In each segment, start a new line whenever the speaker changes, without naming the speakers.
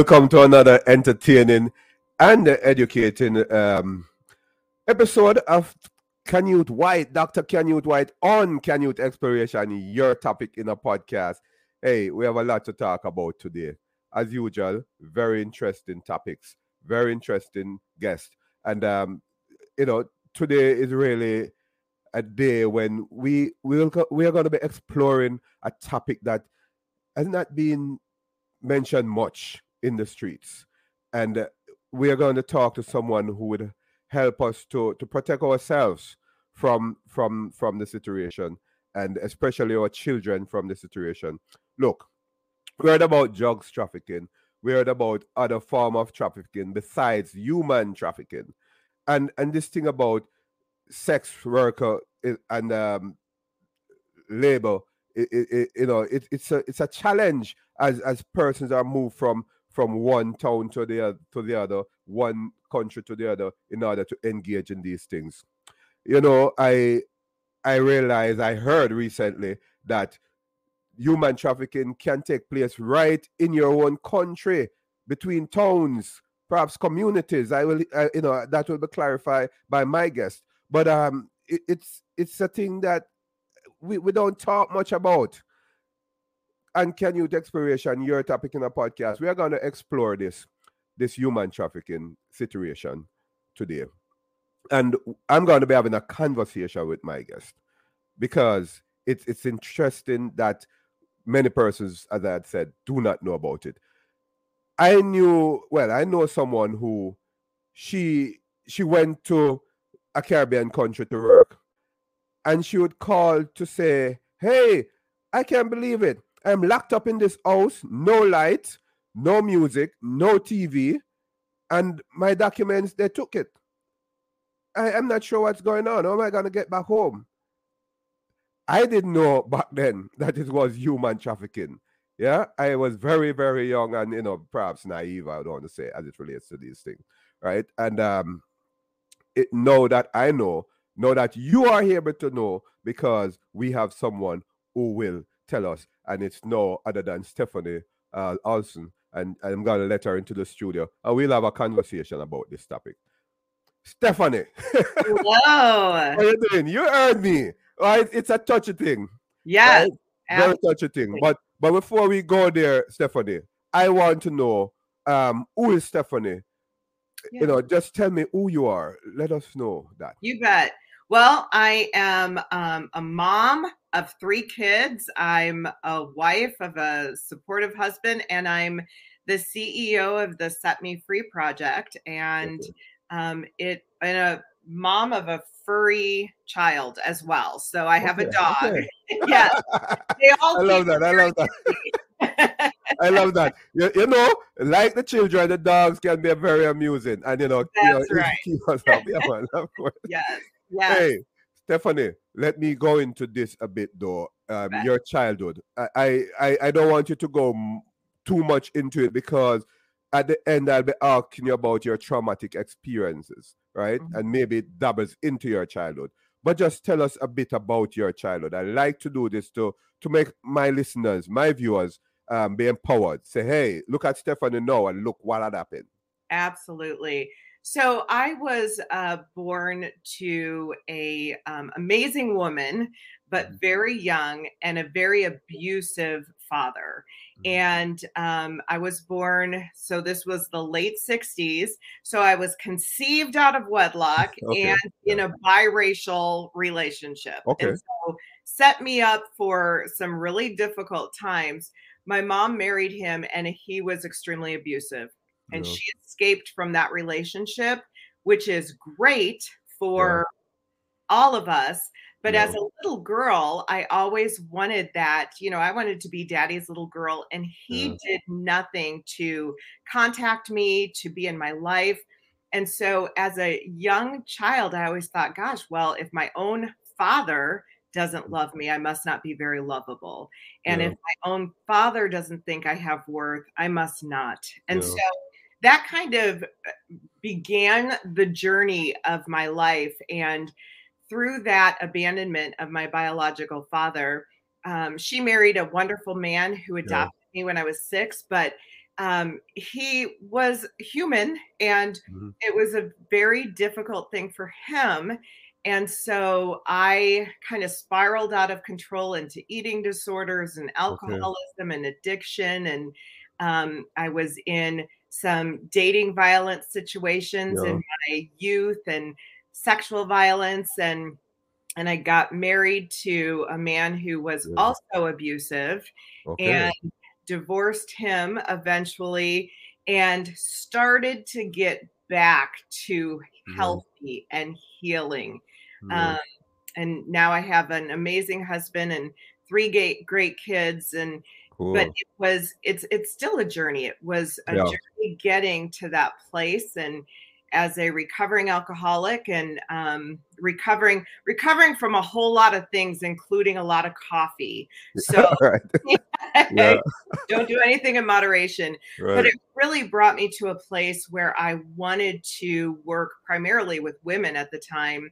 Welcome to another entertaining and educating um, episode of Canute White, Dr. Canute White on Canyouth Exploration, your topic in a podcast. Hey, we have a lot to talk about today. As usual, very interesting topics, very interesting guests. And, um, you know, today is really a day when we will we are going to be exploring a topic that has not been mentioned much in the streets. And uh, we are going to talk to someone who would help us to, to protect ourselves from from from the situation and especially our children from the situation. Look, we heard about drugs trafficking. We heard about other form of trafficking besides human trafficking, and and this thing about sex worker and um, labor. It, it, it, you know, it, it's a it's a challenge as as persons are moved from from one town to the other, to the other, one country to the other, in order to engage in these things. You know, I I realized I heard recently that human trafficking can take place right in your own country between towns, perhaps communities. I will, I, you know, that will be clarified by my guest. But um, it, it's it's a thing that we, we don't talk much about and Canyouth Exploration, your topic in a podcast, we are going to explore this, this human trafficking situation today. And I'm going to be having a conversation with my guest because it's it's interesting that many persons, as I had said, do not know about it. I knew, well, I know someone who she she went to a Caribbean country to work and she would call to say, Hey, I can't believe it. I'm locked up in this house, no light, no music, no TV, and my documents, they took it. I am not sure what's going on. How am I going to get back home? I didn't know back then that it was human trafficking. Yeah, I was very, very young and, you know, perhaps naive, I don't want to say, as it relates to these things, right? And um, it, know that I know, know that you are able to know because we have someone who will tell us and it's no other than Stephanie uh, Olson. And I'm going to let her into the studio and we'll have a conversation about this topic. Stephanie.
Hello.
How you doing? You heard me. Right? It's a touchy thing.
Yeah.
Right? Very touchy thing. But but before we go there, Stephanie, I want to know um who is Stephanie? Yeah. You know, just tell me who you are. Let us know that.
You bet. Well, I am um, a mom of three kids. I'm a wife of a supportive husband, and I'm the CEO of the Set Me Free project. And um, it and a mom of a furry child as well. So I have okay. a dog. Okay. yeah,
they all. I love that. I love that. I love that. You, you, know, like the children, the dogs can be very amusing, and you know,
That's
you know,
right.
keep us up. Yeah, man, of course.
Yes. Yes.
Hey, Stephanie, let me go into this a bit though. Um, your childhood. I, I I don't want you to go m- too much into it because at the end I'll be asking you about your traumatic experiences, right? Mm-hmm. And maybe it doubles into your childhood. But just tell us a bit about your childhood. I like to do this to to make my listeners, my viewers, um, be empowered. Say, hey, look at Stephanie now and look what had happened.
Absolutely. So I was uh, born to a um, amazing woman, but mm-hmm. very young and a very abusive father. Mm-hmm. And um, I was born, so this was the late 60s. So I was conceived out of wedlock okay. and in a biracial relationship.
Okay.
And so set me up for some really difficult times. My mom married him and he was extremely abusive and yeah. she escaped from that relationship, which is great for yeah. all of us. But yeah. as a little girl, I always wanted that. You know, I wanted to be daddy's little girl, and he did nothing to contact me, to be in my life. And so, as a young child, I always thought, gosh, well, if my own father doesn't mm. love me, I must not be very lovable. And yeah. if my own father doesn't think I have worth, I must not. And yeah. so that kind of uh, began the journey of my life. And through that abandonment of my biological father, um, she married a wonderful man who adopted yeah. me when I was six. But um, he was human and mm-hmm. it was a very difficult thing for him. And so I kind of spiraled out of control into eating disorders and alcoholism okay. and addiction. And um, I was in some dating violence situations yeah. in my youth and sexual violence and and I got married to a man who was yeah. also abusive okay. and divorced him eventually and started to get back to healthy mm. and healing. Um, and now I have an amazing husband and three great, great kids. And cool. but it was it's it's still a journey. It was a yeah. journey getting to that place and as a recovering alcoholic and um, recovering recovering from a whole lot of things, including a lot of coffee. So yeah. don't do anything in moderation. Right. But it really brought me to a place where I wanted to work primarily with women at the time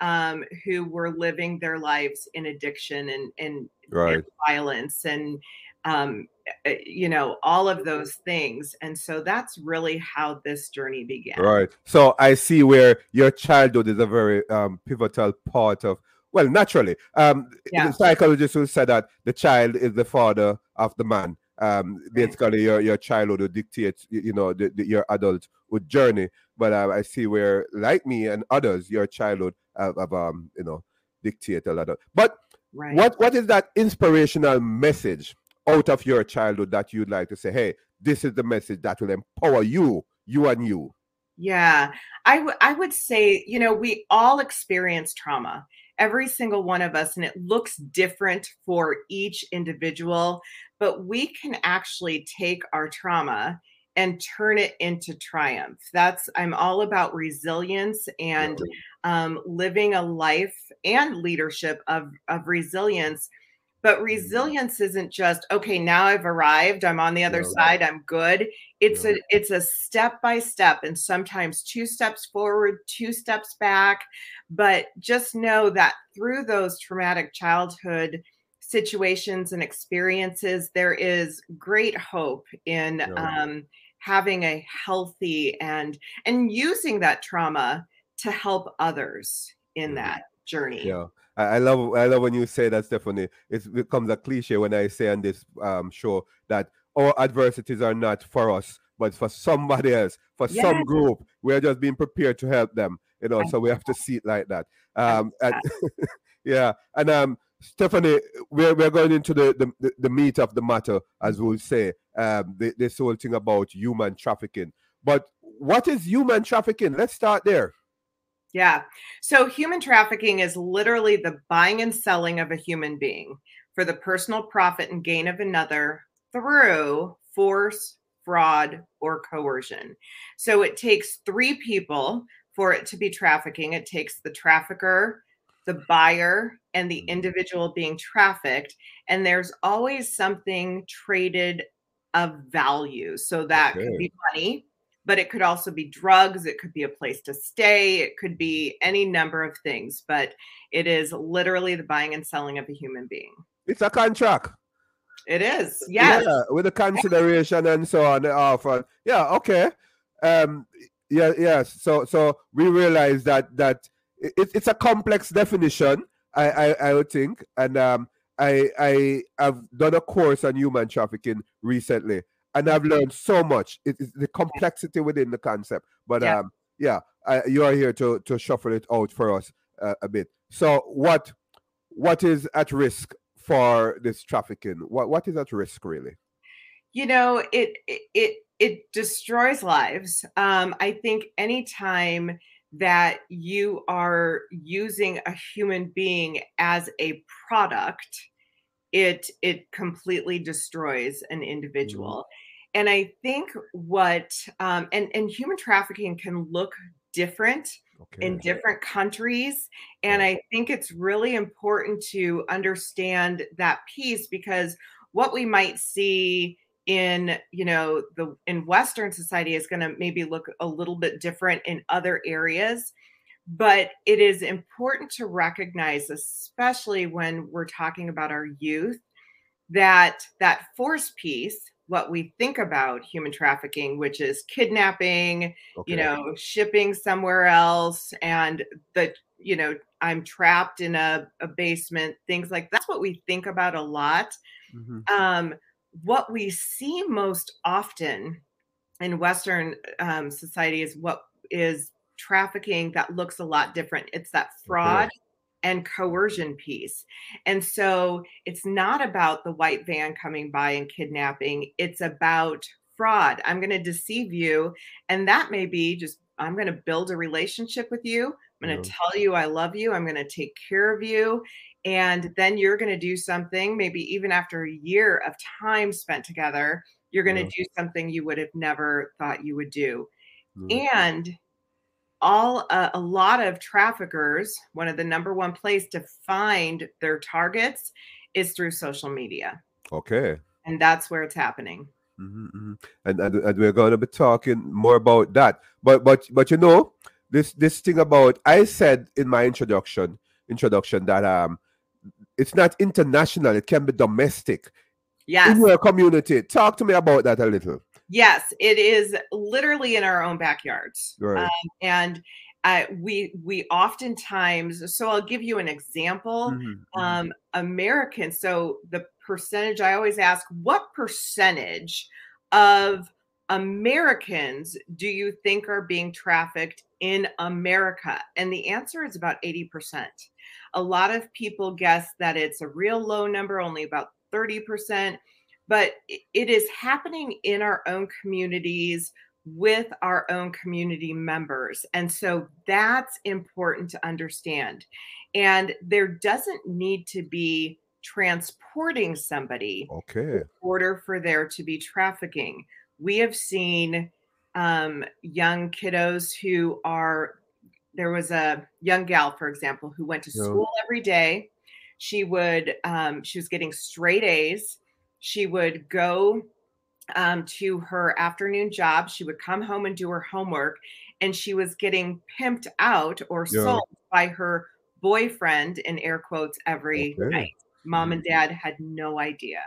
um, who were living their lives in addiction and, and, right. and violence and um, eh, you know, all of those things. And so that's really how this journey began.
Right. So I see where your childhood is a very um, pivotal part of. Well, naturally, um, yeah. the psychologist will say that the child is the father of the man. Um, basically, your your childhood will dictate, you know, the, the, your adulthood journey. But uh, I see where, like me and others, your childhood have, have um, you know, dictate a lot of. But right. what what is that inspirational message out of your childhood that you'd like to say, hey, this is the message that will empower you, you and you?
Yeah, I, w- I would say, you know, we all experience trauma, every single one of us, and it looks different for each individual, but we can actually take our trauma and turn it into triumph. That's, I'm all about resilience and um, living a life and leadership of, of resilience but resilience isn't just okay now i've arrived i'm on the other side i'm good. It's a it's a step by step and sometimes two steps forward two steps back but just know that through those traumatic childhood situations and experiences there is great hope in um, having a healthy and and using that trauma to help others in mm-hmm. that journey.
Yeah I, love I love when you say that, Stephanie. It becomes a cliche when I say on this um, show that our adversities are not for us, but for somebody else, for yes. some group. We're just being prepared to help them, you know. So we have to see it like that. Um, and, yeah, and um, Stephanie, we're, we're going into the, the, the meat of the matter, as we'll say, um, the, this whole thing about human trafficking. But what is human trafficking? Let's start there.
Yeah. So human trafficking is literally the buying and selling of a human being for the personal profit and gain of another through force, fraud, or coercion. So it takes three people for it to be trafficking. It takes the trafficker, the buyer, and the mm-hmm. individual being trafficked. And there's always something traded of value. So that okay. could be money, but it could also be drugs it could be a place to stay it could be any number of things but it is literally the buying and selling of a human being.
It's a contract.
It is yes.
yeah with the consideration and so on the offer yeah okay. Um yeah yes so so we realize that that it, it's a complex definition I, I i would think and um i i have done a course on human trafficking recently and I've learned so much. It is the complexity within the concept. But yeah. um, yeah, I, you are here to to shuffle it out for us uh, a bit. So what what is at risk for this trafficking? What what is at risk really?
You know, it it it destroys lives. Um, I think anytime that you are using a human being as a product it it completely destroys an mm-hmm. individual and i think what um, and and human trafficking can look different okay. in different countries and i think it's really important to understand that piece because what we might see in you know the in western society is going to maybe look a little bit different in other areas but it is important to recognize especially when we're talking about our youth that that force piece what we think about human trafficking, which is kidnapping, okay. you know, shipping somewhere else, and the, you know, I'm trapped in a, a basement, things like that's what we think about a lot. Mm-hmm. Um, what we see most often in Western um, society is what is trafficking that looks a lot different. It's that fraud okay. and coercion piece. And so it's not about the white van coming by and kidnapping, it's about fraud. I'm going to deceive you. And that may be just, I'm going to build a relationship with you. I'm going to yeah. tell you I love you. I'm going to take care of you. And then you're going to do something, maybe even after a year of time spent together, you're going to yeah. do something you would have never thought you would do. And all uh, a lot of traffickers one of the number one place to find their targets is through social media.
Okay.
And that's where it's happening.
Mm-hmm, mm-hmm. And, and, and we're going to be talking more about that. But but but you know this this thing about i said in my introduction introduction that um it's not international it can be domestic.
Yes.
in your community talk to me about that a little
Yes, it is literally in our own backyards. Right. Um, and uh, we we oftentimes so I'll give you an example. Mm-hmm, mm-hmm. Um, Americans. So the percentage I always ask, what percentage of Americans do you think are being trafficked in America? And the answer is about 80%. A lot of people guess that it's a real low number, only about 30% but it is happening in our own communities with our own community members. And so that's important to understand. And there doesn't need to be transporting somebody
okay. in
order for there to be trafficking. We have seen um, young kiddos who are, there was a young gal, for example, who went to school every day. She would, um, she was getting straight A's she would go um, to her afternoon job. She would come home and do her homework, and she was getting pimped out or yeah. sold by her boyfriend in air quotes every okay. night. Mom and mm-hmm. dad had no idea.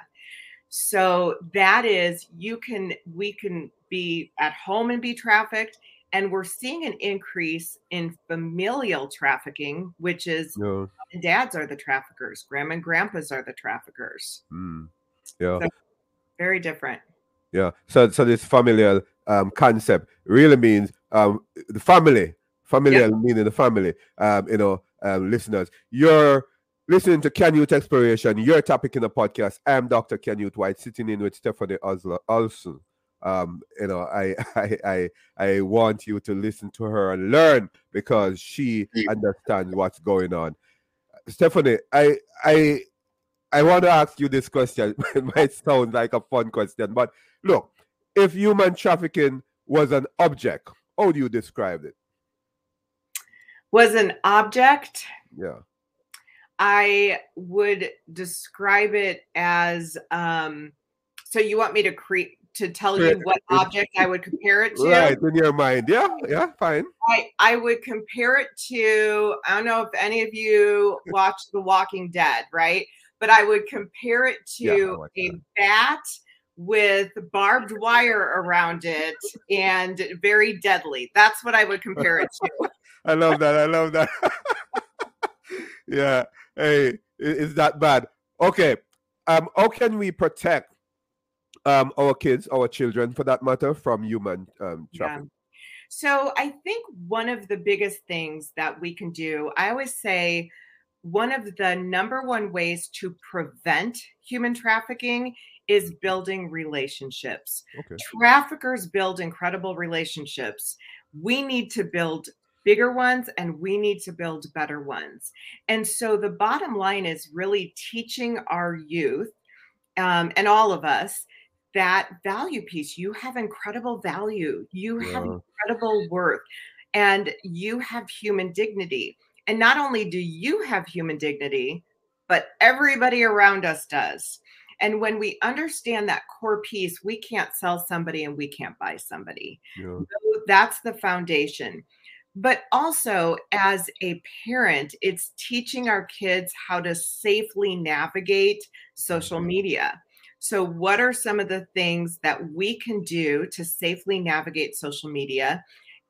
So that is, you can, we can be at home and be trafficked. And we're seeing an increase in familial trafficking, which is yeah. dads are the traffickers, grandma and grandpas are the traffickers.
Mm. Yeah. So
very different.
Yeah. So so this familial um, concept really means um, the family, familial yep. meaning the family. Um, you know, um, listeners, you're listening to Canyouth Exploration, your topic in the podcast. I'm Dr. Canute White, sitting in with Stephanie Olson also. Um, you know, I, I I I want you to listen to her and learn because she understands what's going on. Stephanie, I I I want to ask you this question. it might sound like a fun question, but look, if human trafficking was an object, how do you describe it?
Was an object?
Yeah.
I would describe it as um so you want me to create to tell you what object I would compare it to?
Right, in your mind. Yeah, yeah, fine.
I, I would compare it to, I don't know if any of you watched The Walking Dead, right? But I would compare it to yeah, like a bat with barbed wire around it and very deadly. That's what I would compare it to.
I love that. I love that. yeah. Hey, is that bad? Okay. Um, how can we protect um our kids, our children for that matter, from human um trafficking? Yeah.
So I think one of the biggest things that we can do, I always say one of the number one ways to prevent human trafficking is building relationships. Okay. Traffickers build incredible relationships. We need to build bigger ones and we need to build better ones. And so the bottom line is really teaching our youth um, and all of us that value piece. You have incredible value, you yeah. have incredible worth, and you have human dignity. And not only do you have human dignity, but everybody around us does. And when we understand that core piece, we can't sell somebody and we can't buy somebody. Yeah. that's the foundation. But also, as a parent, it's teaching our kids how to safely navigate social mm-hmm. media. So, what are some of the things that we can do to safely navigate social media?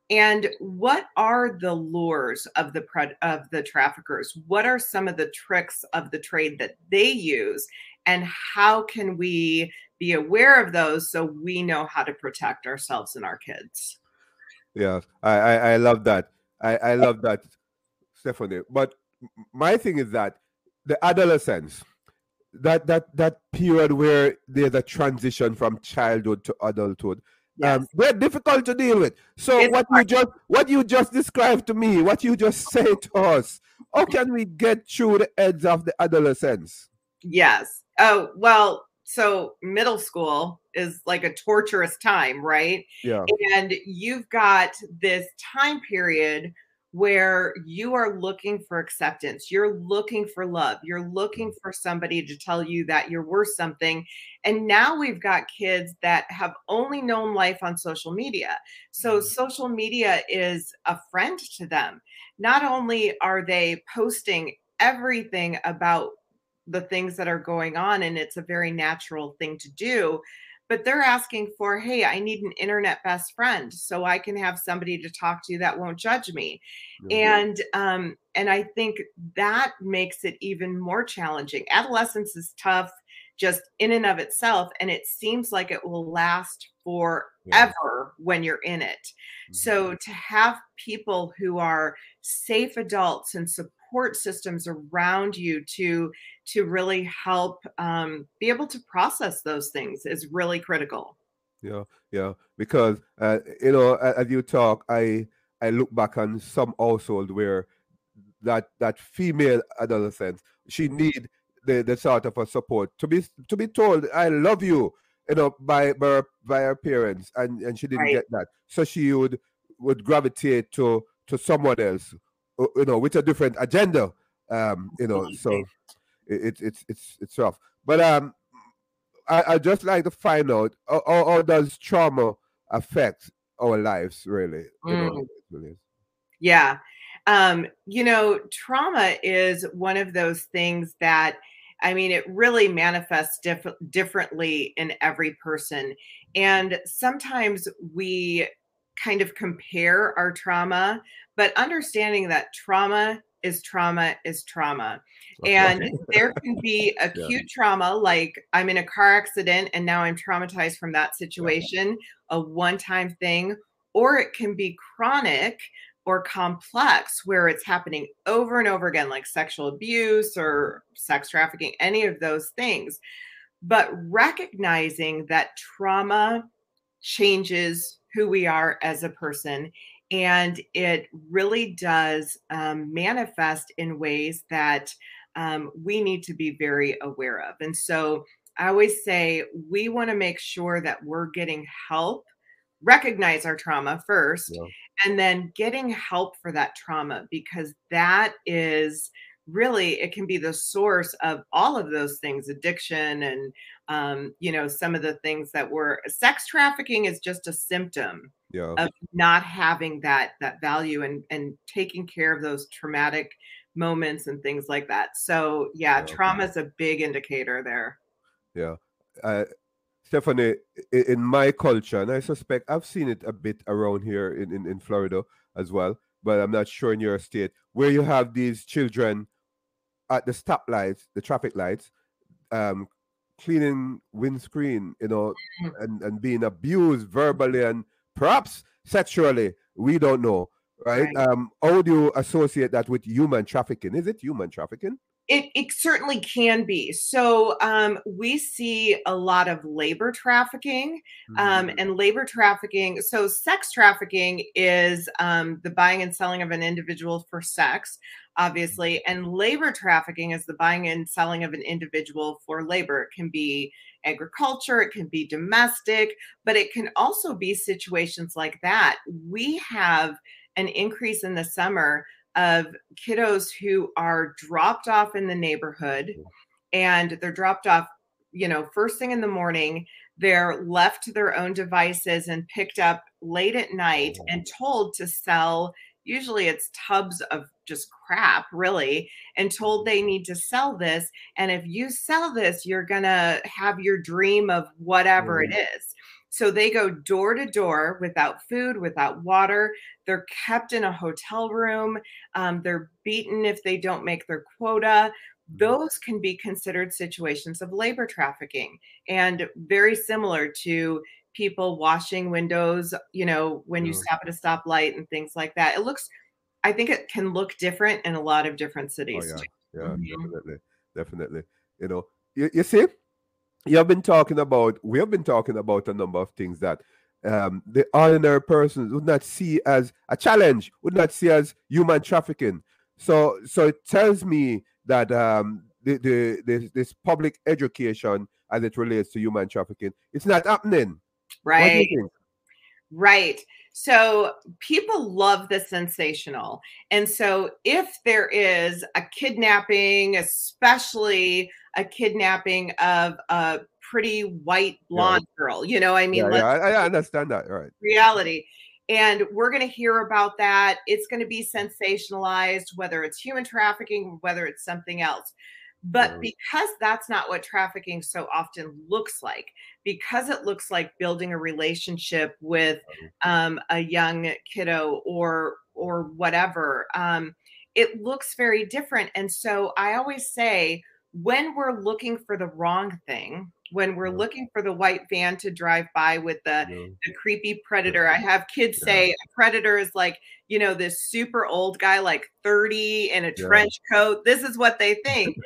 And what are the lures of the pre- of the traffickers? What are some of the tricks of the trade that they use? And how can we be aware of those so we know how to protect ourselves and our kids?
Yeah, I I, I love that. I, I love that, Stephanie. But my thing is that the adolescence, that that that period where there's a transition from childhood to adulthood, Yes. Um, they're difficult to deal with. So it's what hard. you just what you just described to me, what you just said to us, how can we get through the edge of the adolescence?
Yes. Oh well, so middle school is like a torturous time, right?
Yeah.
And you've got this time period where you are looking for acceptance, you're looking for love, you're looking for somebody to tell you that you're worth something. And now we've got kids that have only known life on social media. So mm. social media is a friend to them. Not only are they posting everything about the things that are going on, and it's a very natural thing to do but they're asking for hey i need an internet best friend so i can have somebody to talk to that won't judge me mm-hmm. and um and i think that makes it even more challenging adolescence is tough just in and of itself and it seems like it will last forever yeah. when you're in it mm-hmm. so to have people who are safe adults and support support systems around you to to really help um, be able to process those things is really critical
yeah yeah because uh, you know as you talk i i look back on some household where that that female adolescent she need the, the sort of a support to be to be told i love you you know by by her, by her parents and and she didn't right. get that so she would would gravitate to to someone else you know, with a different agenda. Um, you know, so it's it's it's it's rough. But um, I I just like to find out how, how does trauma affect our lives, really? You know, mm. really
yeah. Um, you know, trauma is one of those things that I mean, it really manifests diff- differently in every person. And sometimes we kind of compare our trauma, but understanding that trauma is trauma is trauma. And there can be acute yeah. trauma, like I'm in a car accident and now I'm traumatized from that situation, a one time thing, or it can be chronic or complex where it's happening over and over again, like sexual abuse or sex trafficking, any of those things. But recognizing that trauma changes who we are as a person. And it really does um, manifest in ways that um, we need to be very aware of. And so I always say we want to make sure that we're getting help, recognize our trauma first, yeah. and then getting help for that trauma because that is really it can be the source of all of those things addiction and um, you know some of the things that were sex trafficking is just a symptom
yeah.
of not having that that value and and taking care of those traumatic moments and things like that so yeah, yeah. trauma is a big indicator there
yeah uh, stephanie in my culture and i suspect i've seen it a bit around here in, in, in florida as well but i'm not sure in your state where you have these children at the stoplights the traffic lights um, cleaning windscreen, you know, mm. and, and being abused verbally and perhaps sexually. We don't know, right? right? Um, how do you associate that with human trafficking? Is it human trafficking?
It, it certainly can be. So um, we see a lot of labor trafficking um, mm-hmm. and labor trafficking. So sex trafficking is um, the buying and selling of an individual for sex, obviously, and labor trafficking is the buying and selling of an individual for labor. It can be agriculture, it can be domestic, but it can also be situations like that. We have an increase in the summer of kiddos who are dropped off in the neighborhood and they're dropped off, you know, first thing in the morning. They're left to their own devices and picked up late at night and told to sell usually it's tubs of just crap, really, and told they need to sell this. And if you sell this, you're going to have your dream of whatever mm. it is. So they go door to door without food, without water. They're kept in a hotel room. Um, they're beaten if they don't make their quota. Mm. Those can be considered situations of labor trafficking and very similar to people washing windows, you know, when you stop at a stoplight and things like that. It looks, I think it can look different in a lot of different oh, cities.
Oh, yeah, yeah mm-hmm. definitely, definitely. You know, you, you see, you have been talking about, we have been talking about a number of things that um, the ordinary person would not see as a challenge, would not see as human trafficking. So, so it tells me that um, the, the, the this public education as it relates to human trafficking, it's not happening.
Right. Right. So people love the sensational. And so if there is a kidnapping, especially a kidnapping of a pretty white blonde yeah. girl, you know, I mean,
yeah, yeah, I, I understand that. Right.
Reality. And we're going to hear about that. It's going to be sensationalized, whether it's human trafficking, whether it's something else. But because that's not what trafficking so often looks like, because it looks like building a relationship with um, a young kiddo or or whatever, um, it looks very different. And so I always say, when we're looking for the wrong thing, when we're looking for the white van to drive by with the, yeah. the creepy predator. I have kids yeah. say a predator is like, you know, this super old guy, like 30 in a yeah. trench coat. This is what they think.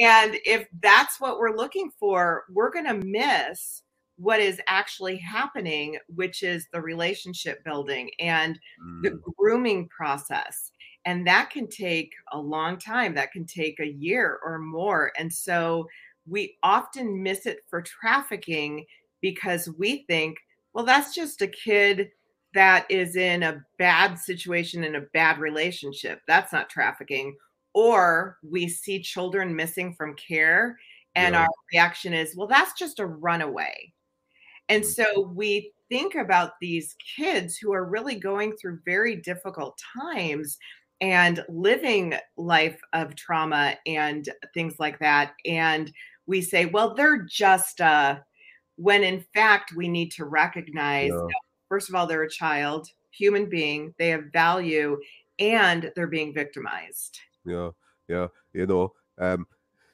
and if that's what we're looking for, we're going to miss what is actually happening, which is the relationship building and mm. the grooming process. And that can take a long time. That can take a year or more. And so we often miss it for trafficking because we think, well, that's just a kid that is in a bad situation in a bad relationship. That's not trafficking. Or we see children missing from care, and yeah. our reaction is, well, that's just a runaway. And mm-hmm. so we think about these kids who are really going through very difficult times and living life of trauma and things like that. And we say, well, they're just uh when in fact we need to recognize yeah. first of all, they're a child, human being, they have value, and they're being victimized.
Yeah, yeah. You know, um,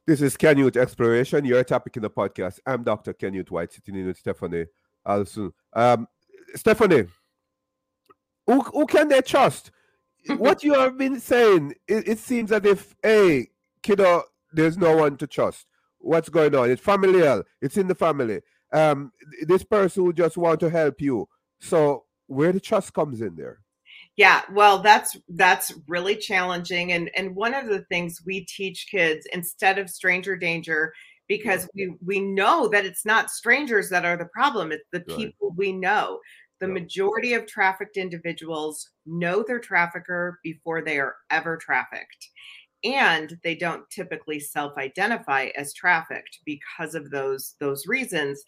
this is Canyouth Exploration, your topic in the podcast. I'm Dr. Canute White, sitting in with Stephanie Olson, Um, Stephanie, who, who can they trust? What you have been saying, it, it seems as if, hey, kiddo, there's no one to trust what's going on. It's familial. It's in the family. Um, this person who just want to help you. So where the trust comes in there.
Yeah, well, that's that's really challenging, and and one of the things we teach kids instead of stranger danger, because we we know that it's not strangers that are the problem; it's the right. people we know. The majority of trafficked individuals know their trafficker before they are ever trafficked. And they don't typically self-identify as trafficked because of those those reasons.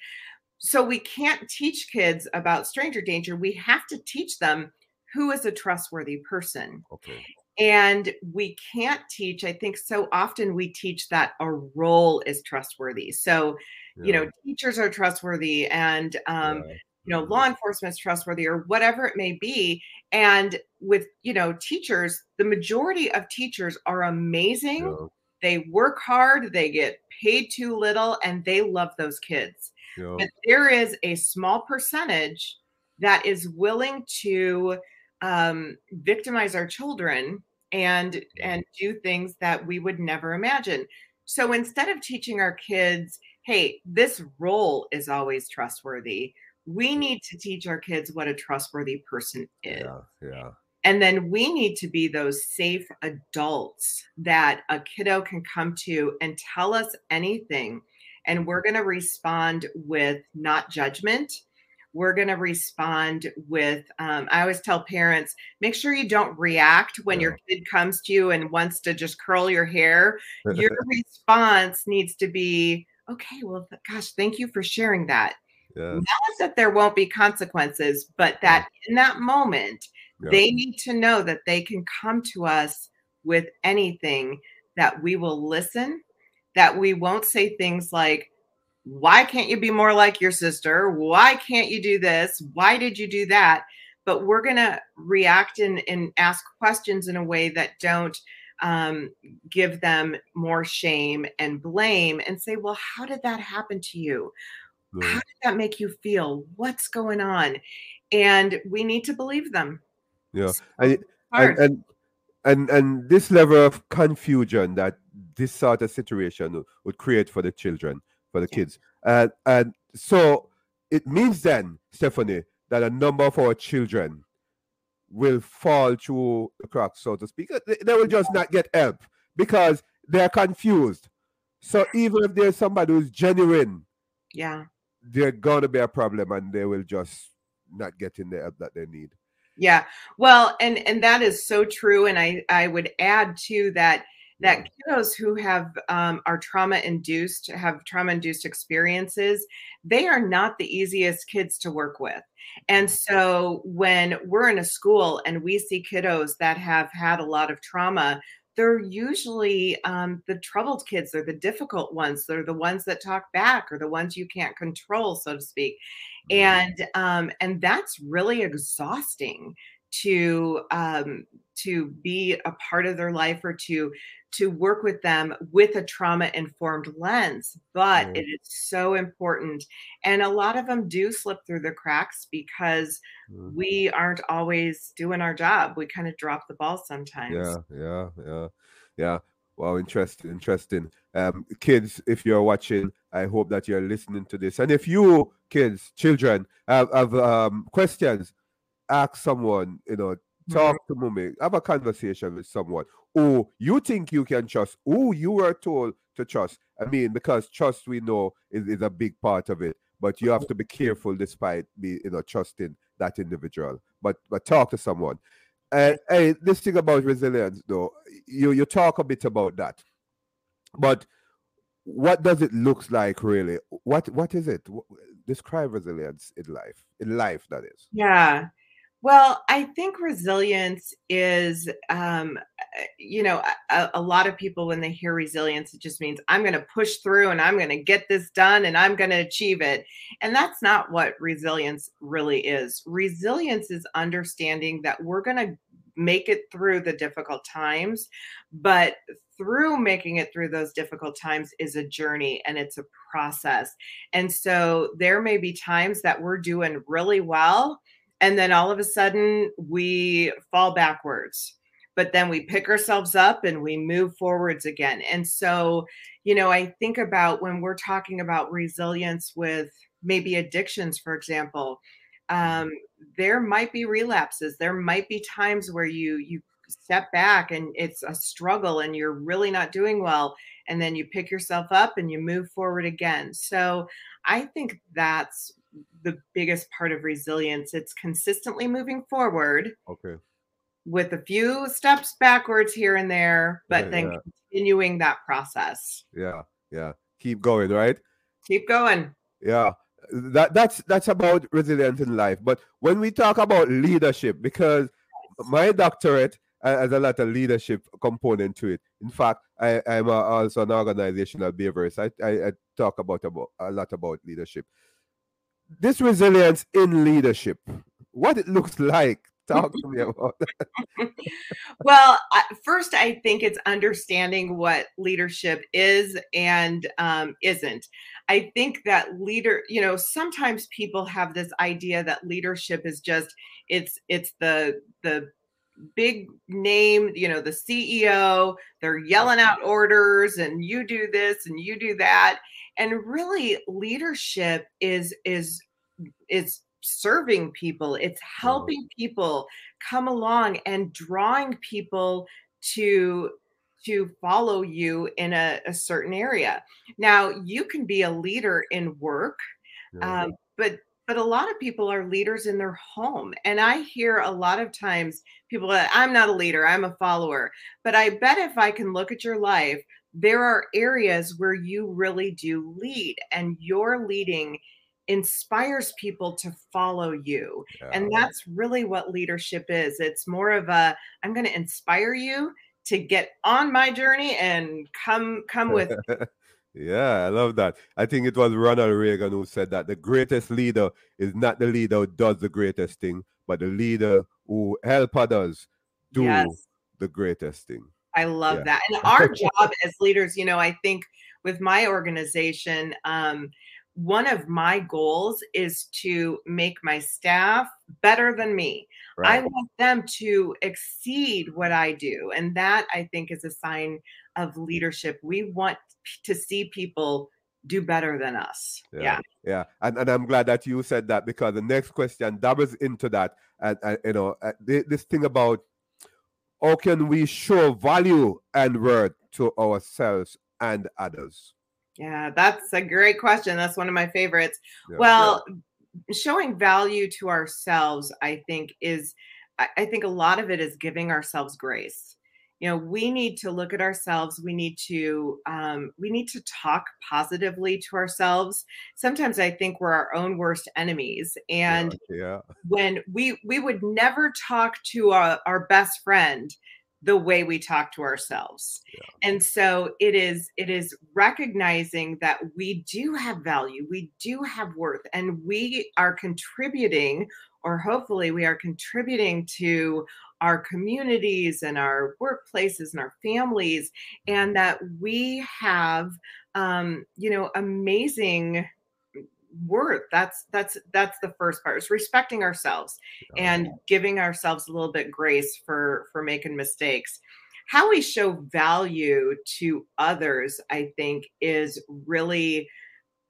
So we can't teach kids about stranger danger. We have to teach them who is a trustworthy person. Okay. And we can't teach i think so often we teach that a role is trustworthy. So yeah. you know teachers are trustworthy and um, yeah you know law enforcement is trustworthy or whatever it may be. And with you know teachers the majority of teachers are amazing. Yeah. they work hard they get paid too little and they love those kids. Yeah. but there is a small percentage that is willing to um, victimize our children and and do things that we would never imagine. So instead of teaching our kids hey this role is always trustworthy we need to teach our kids what a trustworthy person is.
Yeah, yeah.
And then we need to be those safe adults that a kiddo can come to and tell us anything. And we're going to respond with not judgment. We're going to respond with, um, I always tell parents, make sure you don't react when yeah. your kid comes to you and wants to just curl your hair. Your response needs to be, okay, well, gosh, thank you for sharing that yeah. not that there won't be consequences, but that in that moment, Yeah. They need to know that they can come to us with anything, that we will listen, that we won't say things like, why can't you be more like your sister? Why can't you do this? Why did you do that? But we're going to react and, and ask questions in a way that don't um, give them more shame and blame and say, well, how did that happen to you? How did that make you feel? What's going on? And we need to believe them.
Yeah. So and, and, and and and this level of confusion that this sort of situation would create for the children, for the kids. And and so it means then, Stephanie, that a number of our children will fall through the cracks, so to speak. They will just not get help because they're confused. So even if there's somebody who's genuine,
yeah,
they're gonna be a problem and they will just not get in the help that they need.
Yeah. Well, and and that is so true. And I I would add to that that kiddos who have um, are trauma induced have trauma induced experiences they are not the easiest kids to work with and so when we're in a school and we see kiddos that have had a lot of trauma they're usually um, the troubled kids they're the difficult ones they're the ones that talk back or the ones you can't control so to speak mm-hmm. and um, and that's really exhausting to um, to be a part of their life or to to work with them with a trauma informed lens but mm. it is so important and a lot of them do slip through the cracks because mm. we aren't always doing our job. We kind of drop the ball sometimes.
Yeah yeah yeah yeah. Wow interesting interesting. Um kids if you're watching i hope that you're listening to this. And if you kids children have, have um questions ask someone you know talk mm-hmm. to mommy have a conversation with someone who you think you can trust, who you were told to trust. I mean, because trust we know is, is a big part of it, but you have to be careful despite be you know trusting that individual. But but talk to someone. And hey, this thing about resilience, though, you you talk a bit about that, but what does it look like really? What what is it? Describe resilience in life. In life, that is.
Yeah. Well, I think resilience is, um, uh, you know, a, a, lot of people, when they hear resilience, it just means I'm going to push through and I'm going to get this done and I'm going to achieve it. And that's not what resilience really is. Resilience is understanding that we're going to make it through the difficult times, but through making it through those difficult times is a journey and it's a process. And so there may be times that we're doing really well and then all of a sudden we fall backwards. But then we pick ourselves up and we move forwards again. And so you know i think about when we're talking about resilience with maybe addictions for example um, there might be relapses. There might be times where you you step back and it's a struggle and you're really not doing well and then you pick yourself up and you move forward again. So i think that's the biggest part of resilience. It's consistently moving forward.
Okay.
With a few steps backwards here and there, but yeah, then yeah. continuing that process.
Yeah, yeah. Keep going, right?
Keep going.
Yeah. That that's that's about resilience in life. But when we talk about leadership, because my doctorate has a lot of leadership component to it. In fact, I, I'm a, also an organizational behaviorist. I, I, I talk about, about a lot about leadership this resilience in leadership, what it looks like. Talk to me about that.
well, first, I think it's understanding what leadership is and um, isn't. I think that leader, you know, sometimes people have this idea that leadership is just it's it's the the big name, you know, the CEO, they're yelling out orders and you do this and you do that and really leadership is is is serving people. It's helping people come along and drawing people to to follow you in a, a certain area. Now you can be a leader in work um, but but a lot of people are leaders in their home and i hear a lot of times people i'm not a leader i'm a follower. But i bet if i can look at your life there are areas where you really do lead and your leading inspires people to follow you. Yeah. And that's really what leadership is. It's more of a I'm going to inspire you to get on my journey and come come with
Yeah, I love that. I think it was Ronald Reagan who said that the greatest leader is not the leader who does the greatest thing, but the leader who help others do yes. the greatest thing.
I love yeah. that. And our job as leaders, you know, I think with my organization, um, one of my goals is to make my staff better than me. Right. I want them to exceed what I do. And that I think is a sign of leadership. We want to see people do better than us.
Yeah. Yeah. yeah. And, and I'm glad that you said that because the next question doubles into that. And, and you know, uh, this thing about how can we show value and worth to ourselves and others?
Yeah, that's a great question. That's one of my favorites. Yeah, well, yeah. showing value to ourselves, I think, is I think a lot of it is giving ourselves grace you know we need to look at ourselves we need to um, we need to talk positively to ourselves sometimes i think we're our own worst enemies and
yeah, yeah.
when we we would never talk to our, our best friend the way we talk to ourselves yeah. and so it is it is recognizing that we do have value we do have worth and we are contributing or hopefully we are contributing to our communities and our workplaces and our families and that we have um, you know amazing worth that's that's that's the first part is respecting ourselves and giving ourselves a little bit grace for for making mistakes. How we show value to others i think is really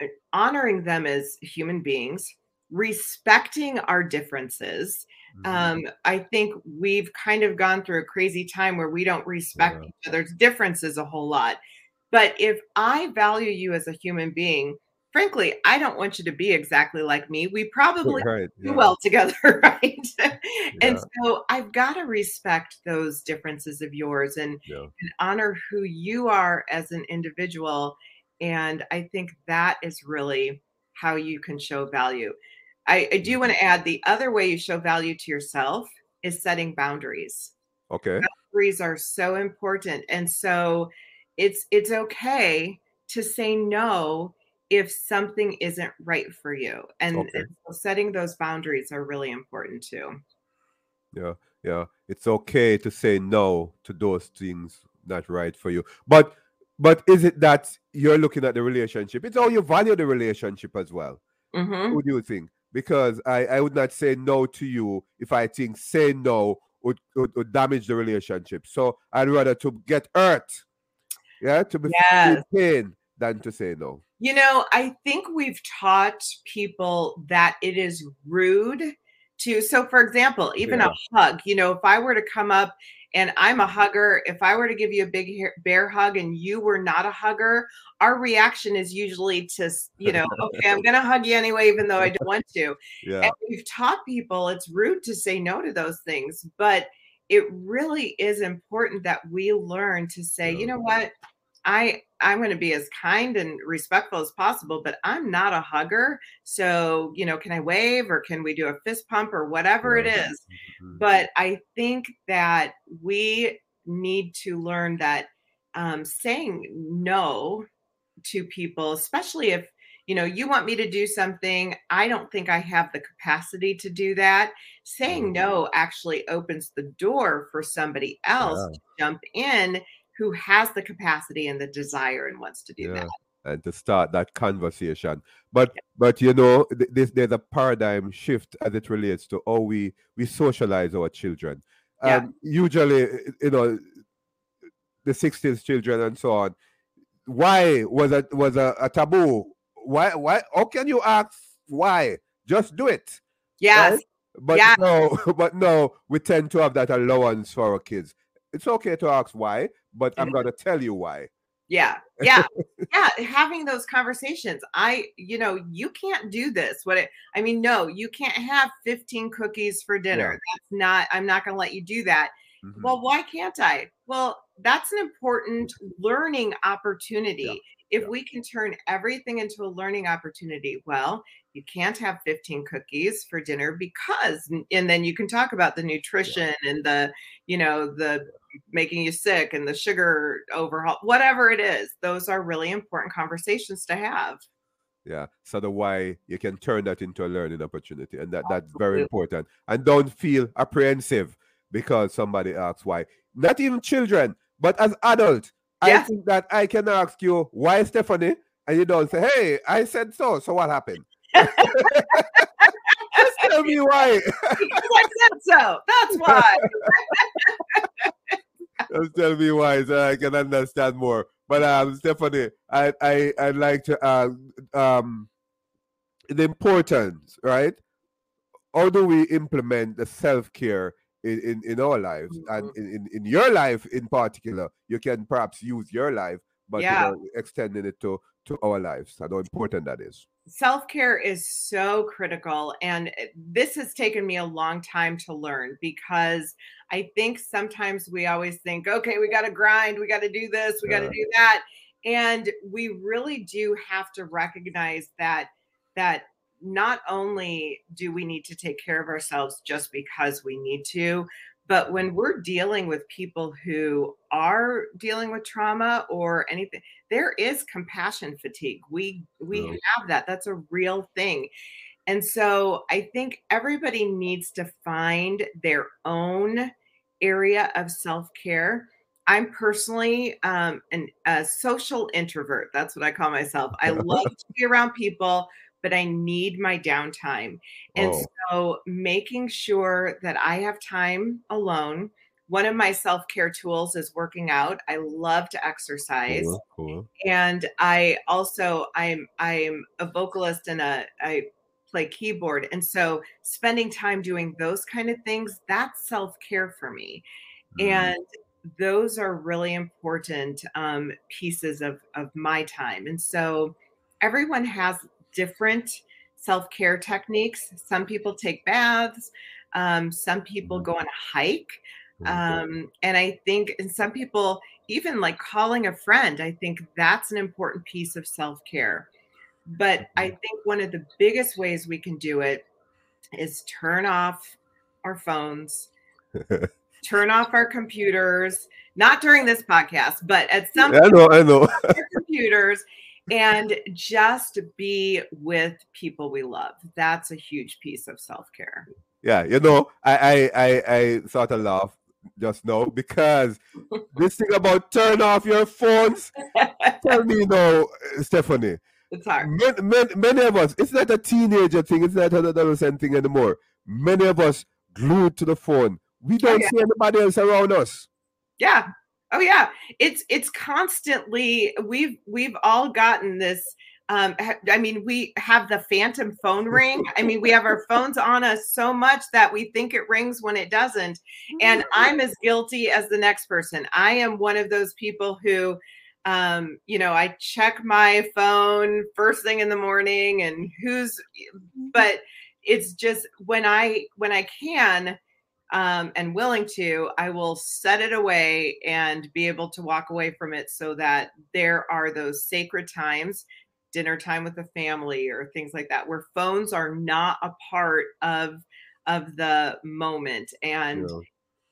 uh, honoring them as human beings respecting our differences Mm-hmm. Um, I think we've kind of gone through a crazy time where we don't respect yeah. each other's differences a whole lot. But if I value you as a human being, frankly, I don't want you to be exactly like me. We probably right, yeah. do well together, right? yeah. And so I've got to respect those differences of yours and, yeah. and honor who you are as an individual. And I think that is really how you can show value. I, I do want to add the other way you show value to yourself is setting boundaries.
Okay.
Boundaries are so important. And so it's it's okay to say no if something isn't right for you. And, okay. and setting those boundaries are really important too.
Yeah, yeah. It's okay to say no to those things not right for you. But but is it that you're looking at the relationship? It's how you value the relationship as well. Mm-hmm. What do you think? Because I, I would not say no to you if I think say no would, would, would damage the relationship. So I'd rather to get hurt, yeah, to be yes. pain than to say no.
You know, I think we've taught people that it is rude to. So, for example, even yeah. a hug. You know, if I were to come up and I'm a hugger. If I were to give you a big bear hug and you were not a hugger, our reaction is usually to, you know, okay, I'm going to hug you anyway, even though I don't want to. Yeah. And we've taught people it's rude to say no to those things, but it really is important that we learn to say, yeah. you know what, I I'm going to be as kind and respectful as possible, but I'm not a hugger. So, you know, can I wave or can we do a fist pump or whatever it is? Mm-hmm. But I think that we need to learn that um, saying no to people, especially if you know you want me to do something i don't think i have the capacity to do that saying mm-hmm. no actually opens the door for somebody else yeah. to jump in who has the capacity and the desire and wants to do yeah. that
and to start that conversation but yeah. but you know th- there's a paradigm shift as it relates to how we we socialize our children yeah. um, usually you know the 60s children and so on why was it was a, a taboo why why how can you ask why just do it
yes right?
but yes. no but no we tend to have that allowance for our kids it's okay to ask why but I'm going to tell you why.
Yeah. Yeah. yeah. Having those conversations. I, you know, you can't do this. What it, I mean, no, you can't have 15 cookies for dinner. Yeah. That's not, I'm not going to let you do that. Mm-hmm. Well, why can't I? Well, that's an important learning opportunity. if we can turn everything into a learning opportunity, well, you can't have 15 cookies for dinner because and then you can talk about the nutrition yeah. and the you know the making you sick and the sugar overhaul whatever it is those are really important conversations to have.
Yeah so the why you can turn that into a learning opportunity and that that's very important. And don't feel apprehensive because somebody asks why. Not even children but as adults yeah. i think that i can ask you why stephanie? And you don't say hey i said so so what happened? Just tell me why.
Because i said so. That's why
just tell me why so i can understand more but um, Stephanie, I I I'd like to uh, um the importance, right? How do we implement the self care in, in, in our lives mm-hmm. and in, in, in your life in particular? You can perhaps use your life, but yeah. you know, extending it to to our lives and how important that is
self care is so critical. And eh, this has taken me a long time to learn because I think sometimes we always think, okay, we got to grind, we got to do this, we got to do that. And we really do have to recognize that that not only do we need to take care of ourselves just because we need to, but when we're dealing with people who are dealing with trauma or anything, there is compassion fatigue. We we oh. have that. That's a real thing. And so I think everybody needs to find their own area of self-care. I'm personally um, an, a social introvert. That's what I call myself. I love to be around people but I need my downtime. And oh. so making sure that I have time alone. One of my self-care tools is working out. I love to exercise. Cool, cool. And I also I'm I'm a vocalist and a I play keyboard. And so spending time doing those kind of things, that's self-care for me. Mm. And those are really important um, pieces of, of my time. And so everyone has different self care techniques. Some people take baths, um, some people go on a hike. Um, and I think, and some people, even like calling a friend, I think that's an important piece of self care. But I think one of the biggest ways we can do it is turn off our phones, turn off our computers, not during this podcast, but at some
I know, I know.
computers and just be with people we love. That's a huge piece of self care.
Yeah, you know, I I I, I sort of laugh just now because this thing about turn off your phones. tell me, you know, uh, Stephanie.
It's hard.
Many, many, many, of us, it's not a teenager thing, it's not an adolescent thing anymore. Many of us glued to the phone. We oh, don't oh, yeah. see anybody else around us.
Yeah, Oh yeah, it's it's constantly we've we've all gotten this um, I mean, we have the phantom phone ring. I mean, we have our phones on us so much that we think it rings when it doesn't. And I'm as guilty as the next person. I am one of those people who, um, you know, I check my phone first thing in the morning and who's, but it's just when I, when I can, um, and willing to, I will set it away and be able to walk away from it so that there are those sacred times, dinner time with the family or things like that, where phones are not a part of of the moment. And yeah.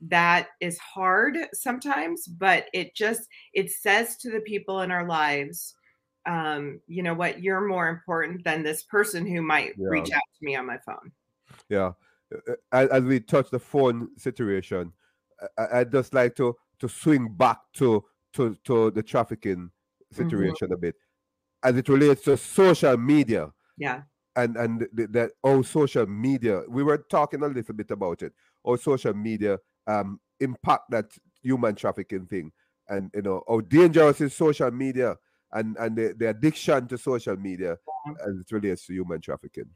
that is hard sometimes, but it just it says to the people in our lives, um, you know what, you're more important than this person who might yeah. reach out to me on my phone.
Yeah as we touch the phone situation, I, would just like to to swing back to to to the trafficking mm-hmm. situation mm-hmm. a bit, as it relates to social media.
Yeah.
And and that oh social media. We were talking a little bit about it. Or social media um impact that human trafficking thing, and you know how dangerous is social media and and the, the addiction to social media yeah. as it relates to human trafficking.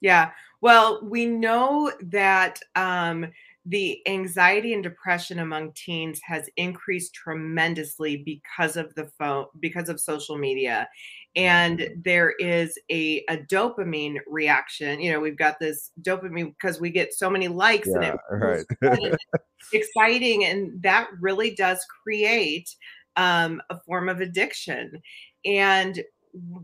Yeah. Well, we know that um, the anxiety and depression among teens has increased tremendously because of the phone, because of social media. And mm-hmm. there is a, a dopamine reaction. You know, we've got this dopamine because we get so many likes yeah, and it right. exciting. And that really does create um, a form of addiction. and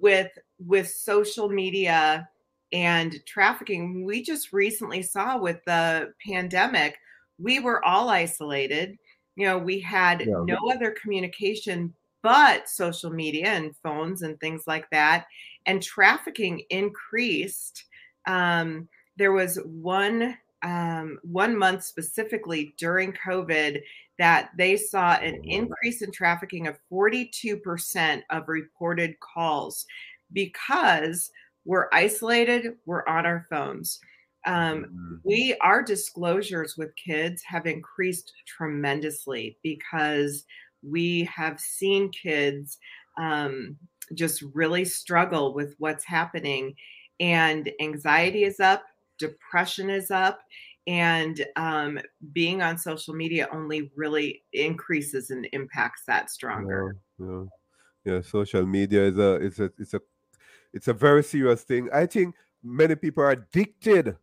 with with social media and trafficking we just recently saw with the pandemic we were all isolated you know we had yeah. no other communication but social media and phones and things like that and trafficking increased um, there was one um, one month specifically during covid that they saw an increase in trafficking of 42% of reported calls because we're isolated, we're on our phones. Um, mm-hmm. we our disclosures with kids have increased tremendously because we have seen kids um, just really struggle with what's happening and anxiety is up depression is up and um, being on social media only really increases and impacts that stronger
yeah, yeah. yeah social media is a it's a it's a it's a very serious thing i think many people are addicted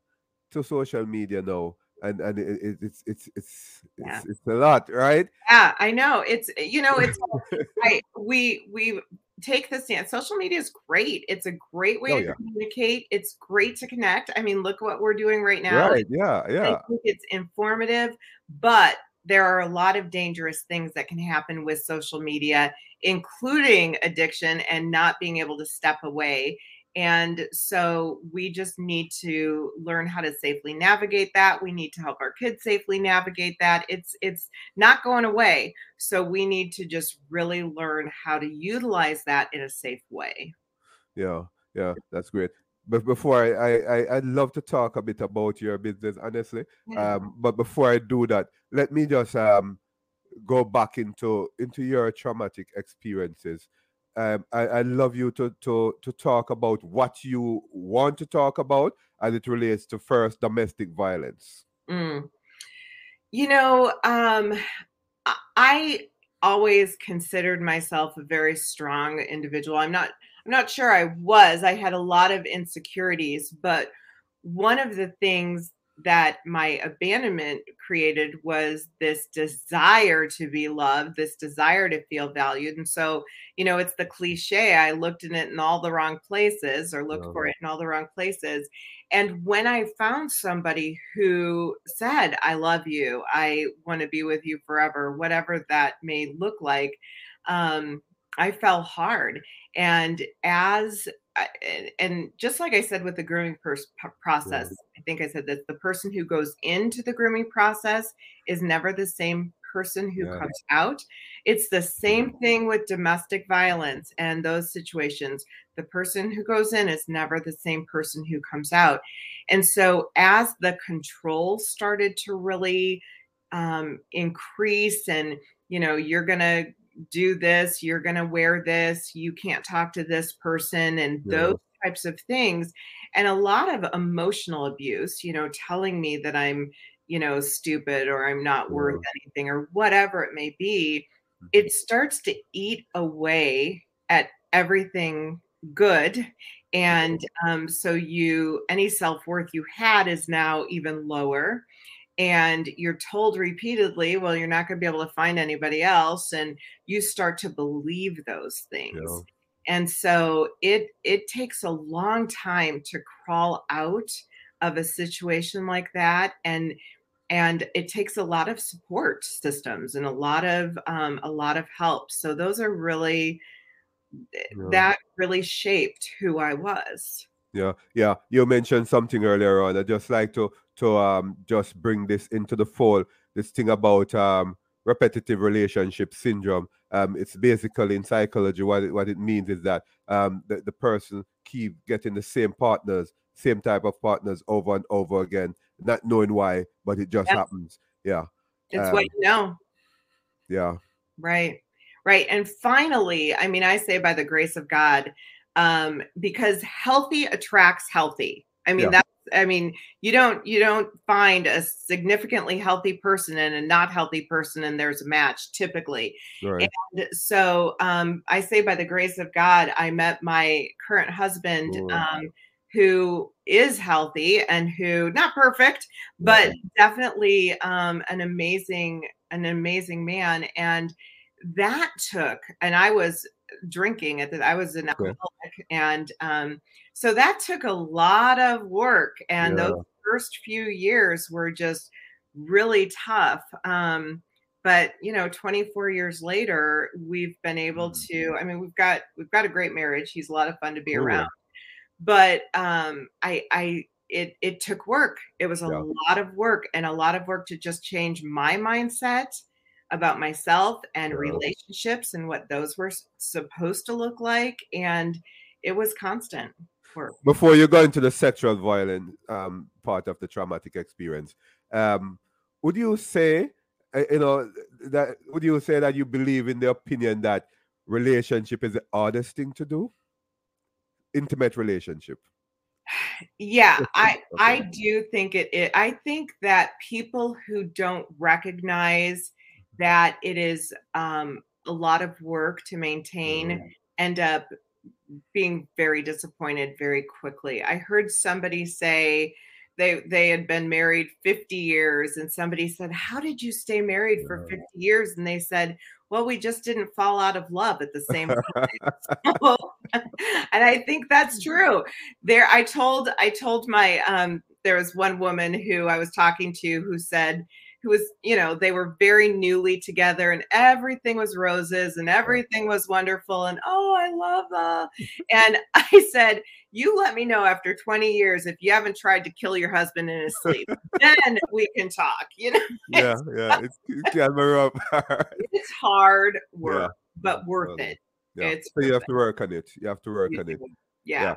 to social media now and and it, it, it's it's it's yeah. it's it's a lot right
yeah i know it's you know it's I, we we take the stand. Social media is great. It's a great way oh, to yeah. communicate. It's great to connect. I mean, look what we're doing right now.
Right. Yeah. Yeah.
it's informative, but there are a lot of dangerous things that can happen with social media, including addiction and not being able to step away. And so we just need to learn how to safely navigate that. We need to help our kids safely navigate that. It's it's not going away. So we need to just really learn how to utilize that in a safe way.
Yeah yeah that's great but before I, I i'd love to talk a bit about your business honestly yeah. um but before i do that let me just um go back into into your traumatic experiences um, I, I love you to, to to talk about what you want to talk about as it relates to first domestic violence.
Mm. You know, um, I always considered myself a very strong individual. I'm not. I'm not sure I was. I had a lot of insecurities, but one of the things that my abandonment created was this desire to be loved, this desire to feel valued. And so, you know, it's the cliche I looked in it in all the wrong places or looked for uh-huh. it in all the wrong places. And when I found somebody who said, I love you, I want to be with you forever, whatever that may look like, um, I fell hard. And as and just like I said with the grooming process, I think I said that the person who goes into the grooming process is never the same person who yeah. comes out. It's the same thing with domestic violence and those situations. The person who goes in is never the same person who comes out. And so, as the control started to really um, increase, and you know, you're going to do this, you're going to wear this, you can't talk to this person, and yeah. those types of things. And a lot of emotional abuse, you know, telling me that I'm, you know, stupid or I'm not yeah. worth anything or whatever it may be, it mm-hmm. starts to eat away at everything good and um, so you any self-worth you had is now even lower and you're told repeatedly well you're not going to be able to find anybody else and you start to believe those things yeah. and so it it takes a long time to crawl out of a situation like that and and it takes a lot of support systems and a lot of um, a lot of help so those are really yeah. that really shaped who i was
yeah yeah you mentioned something earlier on i just like to to um, just bring this into the fold. This thing about um, repetitive relationship syndrome. Um, it's basically in psychology what it, what it means is that um, the, the person keep getting the same partners, same type of partners over and over again, not knowing why, but it just happens. Yeah.
It's um, what you know.
Yeah.
Right. Right. And finally, I mean, I say by the grace of God, um, because healthy attracts healthy. I mean, yeah. that's I mean, you don't you don't find a significantly healthy person and a not healthy person, and there's a match typically. Right. And so um, I say, by the grace of God, I met my current husband. Um, who is healthy and who not perfect but right. definitely um, an amazing an amazing man and that took and i was drinking at the I was an alcoholic and um so that took a lot of work and yeah. those first few years were just really tough. Um but you know 24 years later we've been able mm. to i mean we've got we've got a great marriage he's a lot of fun to be Ooh. around but um i i it it took work it was a yeah. lot of work and a lot of work to just change my mindset about myself and relationships and what those were supposed to look like and it was constant work
before you go into the sexual violence um, part of the traumatic experience um, would you say uh, you know that would you say that you believe in the opinion that relationship is the hardest thing to do? Intimate relationship.
Yeah i okay. i do think it, it i think that people who don't recognize that it is um, a lot of work to maintain end up being very disappointed very quickly. I heard somebody say they they had been married 50 years and somebody said how did you stay married for 50 years? And they said well we just didn't fall out of love at the same time. So, and i think that's true. There i told i told my um there was one woman who i was talking to who said who was, you know, they were very newly together and everything was roses and everything was wonderful. And oh, I love that. and I said, You let me know after 20 years if you haven't tried to kill your husband in his sleep. then we can talk, you know.
Yeah, yeah. It's, it's,
it's hard work, yeah. but worth it.
Yeah. It's so you have to work on it. You have to work on it.
Yeah.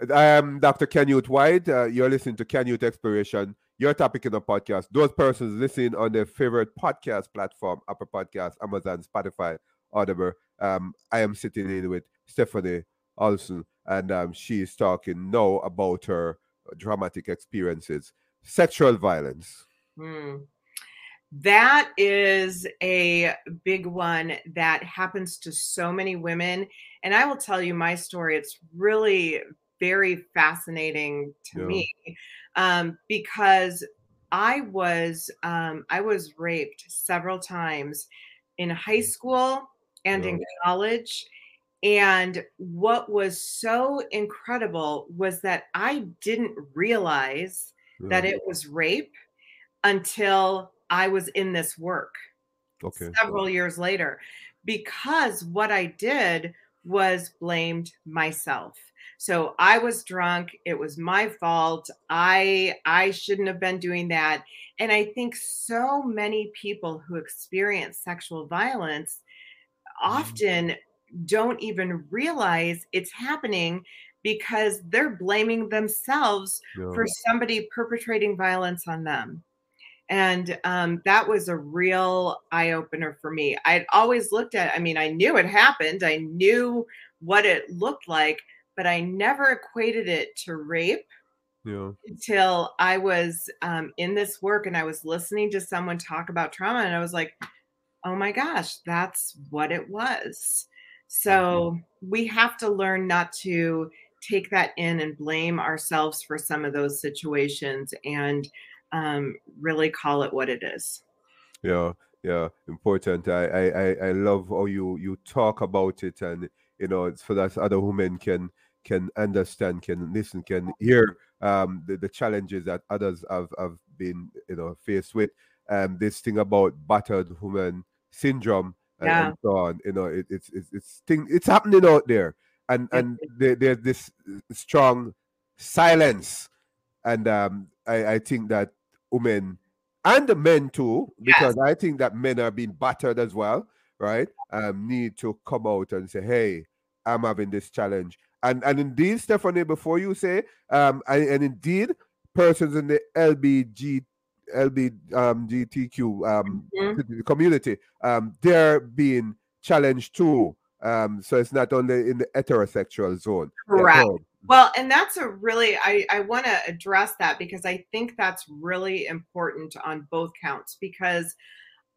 yeah.
I am Dr. Canute White. Uh, you're listening to Canyouth Exploration your topic in the podcast. Those persons listening on their favorite podcast platform, Apple Podcast, Amazon, Spotify, Audible. Um, I am sitting in with Stephanie Olson, and um, she is talking now about her dramatic experiences, sexual violence.
Hmm. That is a big one that happens to so many women. And I will tell you my story. It's really very fascinating to yeah. me um, because I was um, I was raped several times in high school and in college. And what was so incredible was that I didn't realize that it was rape until I was in this work okay. several years later. Because what I did was blamed myself. So I was drunk. It was my fault. I I shouldn't have been doing that. And I think so many people who experience sexual violence mm-hmm. often don't even realize it's happening because they're blaming themselves yeah. for somebody perpetrating violence on them. And um, that was a real eye opener for me. I'd always looked at, I mean, I knew it happened, I knew what it looked like, but I never equated it to rape
yeah.
until I was um, in this work and I was listening to someone talk about trauma and I was like, oh my gosh, that's what it was. So mm-hmm. we have to learn not to take that in and blame ourselves for some of those situations and um, really call it what it is.
Yeah, yeah, important. I, I I love how you you talk about it and you know it's so that other women can can understand, can listen, can hear um, the, the challenges that others have, have been, you know, faced with. Um, this thing about battered woman syndrome and, yeah. and so on, you know, it, it's it's it's thing it's happening out there, and and there, there's this strong silence, and um, I I think that women and the men too, because yes. I think that men are being battered as well, right? Um, need to come out and say, hey, I'm having this challenge and and indeed, Stephanie, before you say, um, and, and indeed, persons in the LBG LBGTQ um, mm-hmm. community, um, they're being challenged too. Um, so it's not only in the heterosexual zone.
Correct. Well, and that's a really I I want to address that because I think that's really important on both counts because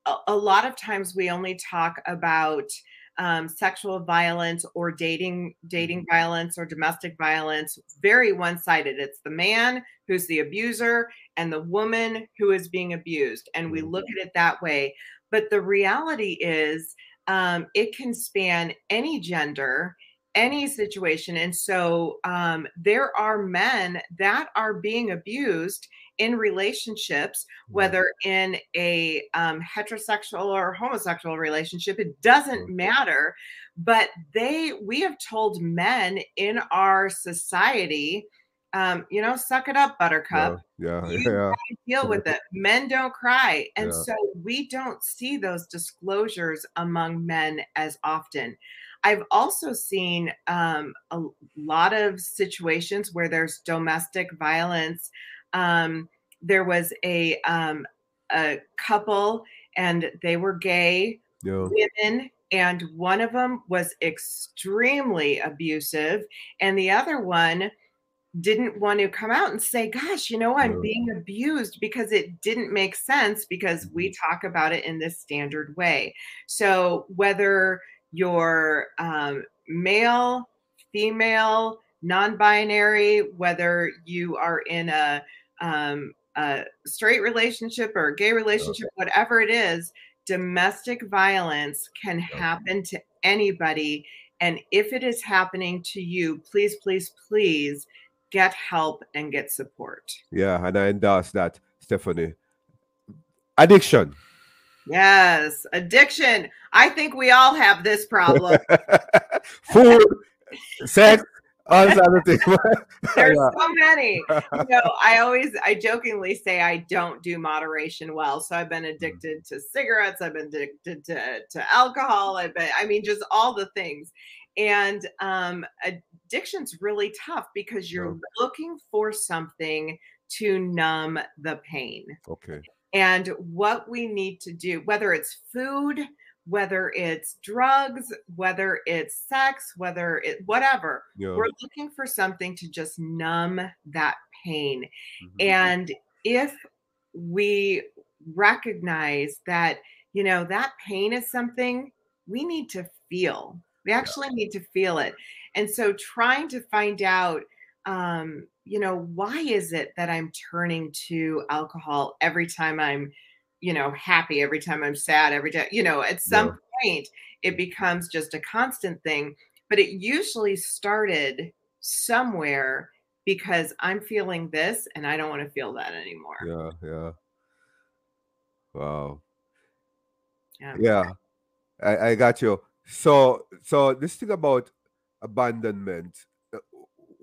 a, a lot of times we only talk about um, sexual violence or dating dating mm-hmm. violence or domestic violence very one-sided it's the man who's the abuser and the woman who is being abused and we look mm-hmm. at it that way but the reality is um, it can span any gender any situation and so um, there are men that are being abused in relationships whether in a um, heterosexual or homosexual relationship it doesn't matter but they we have told men in our society um, you know, suck it up, buttercup.
Yeah, yeah. yeah.
deal with it. Men don't cry. And yeah. so we don't see those disclosures among men as often. I've also seen um, a lot of situations where there's domestic violence. Um, there was a um, a couple, and they were gay yeah. women, and one of them was extremely abusive, and the other one didn't want to come out and say, gosh, you know, I'm being abused because it didn't make sense because we mm-hmm. talk about it in this standard way. So whether you're um, male, female, non binary, whether you are in a, um, a straight relationship or a gay relationship, whatever it is, domestic violence can happen to anybody. And if it is happening to you, please, please, please get help and get support.
Yeah, and I endorse that, Stephanie. Addiction.
Yes, addiction. I think we all have this problem.
Food, sex, all other things.
There's so many. You know, I always, I jokingly say I don't do moderation well. So I've been mm. addicted to cigarettes. I've been addicted to, to alcohol. I've been, I mean, just all the things. And um, addiction's really tough because you're yeah. looking for something to numb the pain.
Okay.
And what we need to do, whether it's food, whether it's drugs, whether it's sex, whether it whatever, yeah. we're looking for something to just numb that pain. Mm-hmm. And if we recognize that, you know, that pain is something we need to feel. We actually yeah. need to feel it. And so trying to find out um, you know, why is it that I'm turning to alcohol every time I'm, you know, happy, every time I'm sad, every time, you know, at some yeah. point it becomes just a constant thing. But it usually started somewhere because I'm feeling this and I don't want to feel that anymore.
Yeah, yeah. Wow. Yeah. Yeah. I, I got you. So so this thing about abandonment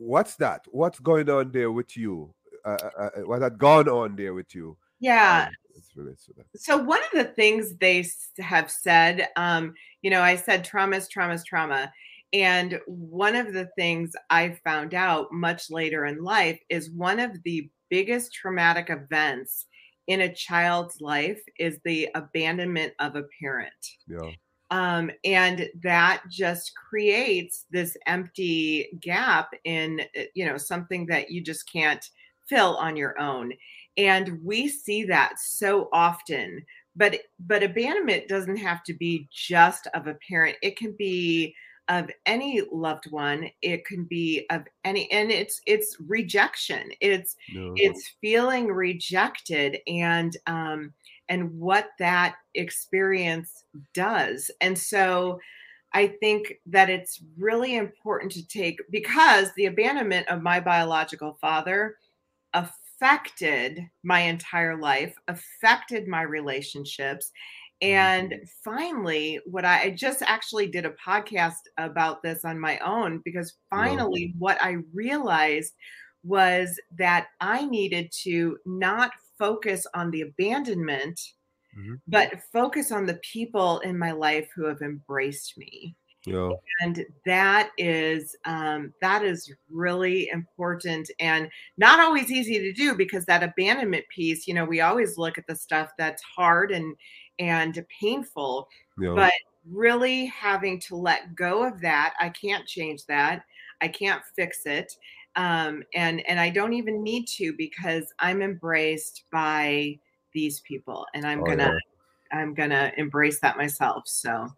what's that? What's going on there with you? Uh, uh, uh, what had gone on there with you?
Yeah. Um, so one of the things they have said, um, you know, I said trauma is trauma is trauma. And one of the things I found out much later in life is one of the biggest traumatic events in a child's life is the abandonment of a parent.
Yeah.
Um, and that just creates this empty gap in uh, you know something that you just can't fill on your own and we see that so often but but abandonment doesn't have to be just of a parent it can be of any loved one it can be of any and it's it's rejection it's no. it's feeling rejected and um and what that experience does. And so I think that it's really important to take because the abandonment of my biological father affected my entire life, affected my relationships. And mm-hmm. finally, what I, I, just actually did a podcast about this on my own because finally, what I realized was that I needed to not focus on the abandonment, mm-hmm. but focus on the people in my life who have embraced me.
Yeah.
And that is um, that is really important and not always easy to do because that abandonment piece, you know, we always look at the stuff that's hard and and painful, yeah. but really having to let go of that. I can't change that. I can't fix it um, and and I don't even need to because I'm embraced by these people, and I'm oh, gonna yeah. I'm gonna embrace that myself. So,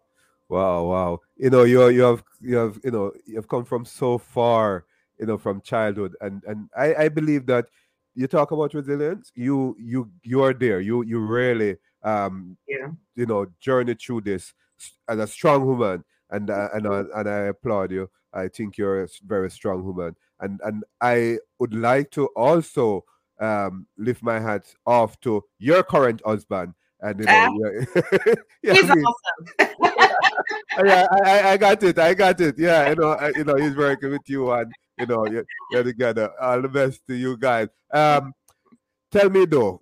wow, wow, you know, you you have you have you know you have come from so far, you know, from childhood, and and I I believe that you talk about resilience, you you you are there, you you really um
yeah.
you know journey through this as a strong woman, and uh, and uh, and I applaud you. I think you're a very strong woman, and and I would like to also um, lift my hat off to your current husband. And you know, uh,
yeah, yeah, he's I mean, awesome.
yeah, I, I, got it. I got it. Yeah, you know, I, you know, he's working with you, and you know, you're, you're together. All the best to you guys. Um, tell me though,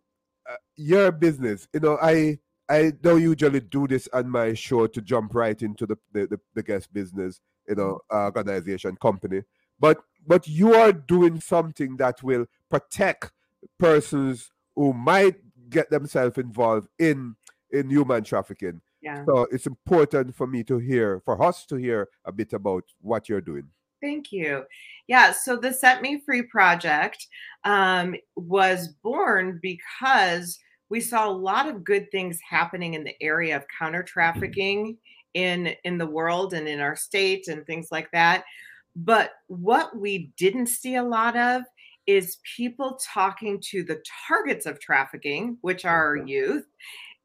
uh, your business. You know, I I don't usually do this on my show to jump right into the the, the, the guest business, you know, organization, company. But but you are doing something that will protect persons who might get themselves involved in in human trafficking.
Yeah.
So it's important for me to hear, for us to hear a bit about what you're doing.
Thank you. Yeah, so the Set Me Free project um, was born because we saw a lot of good things happening in the area of counter trafficking in in the world and in our state and things like that. But what we didn't see a lot of is people talking to the targets of trafficking, which are youth,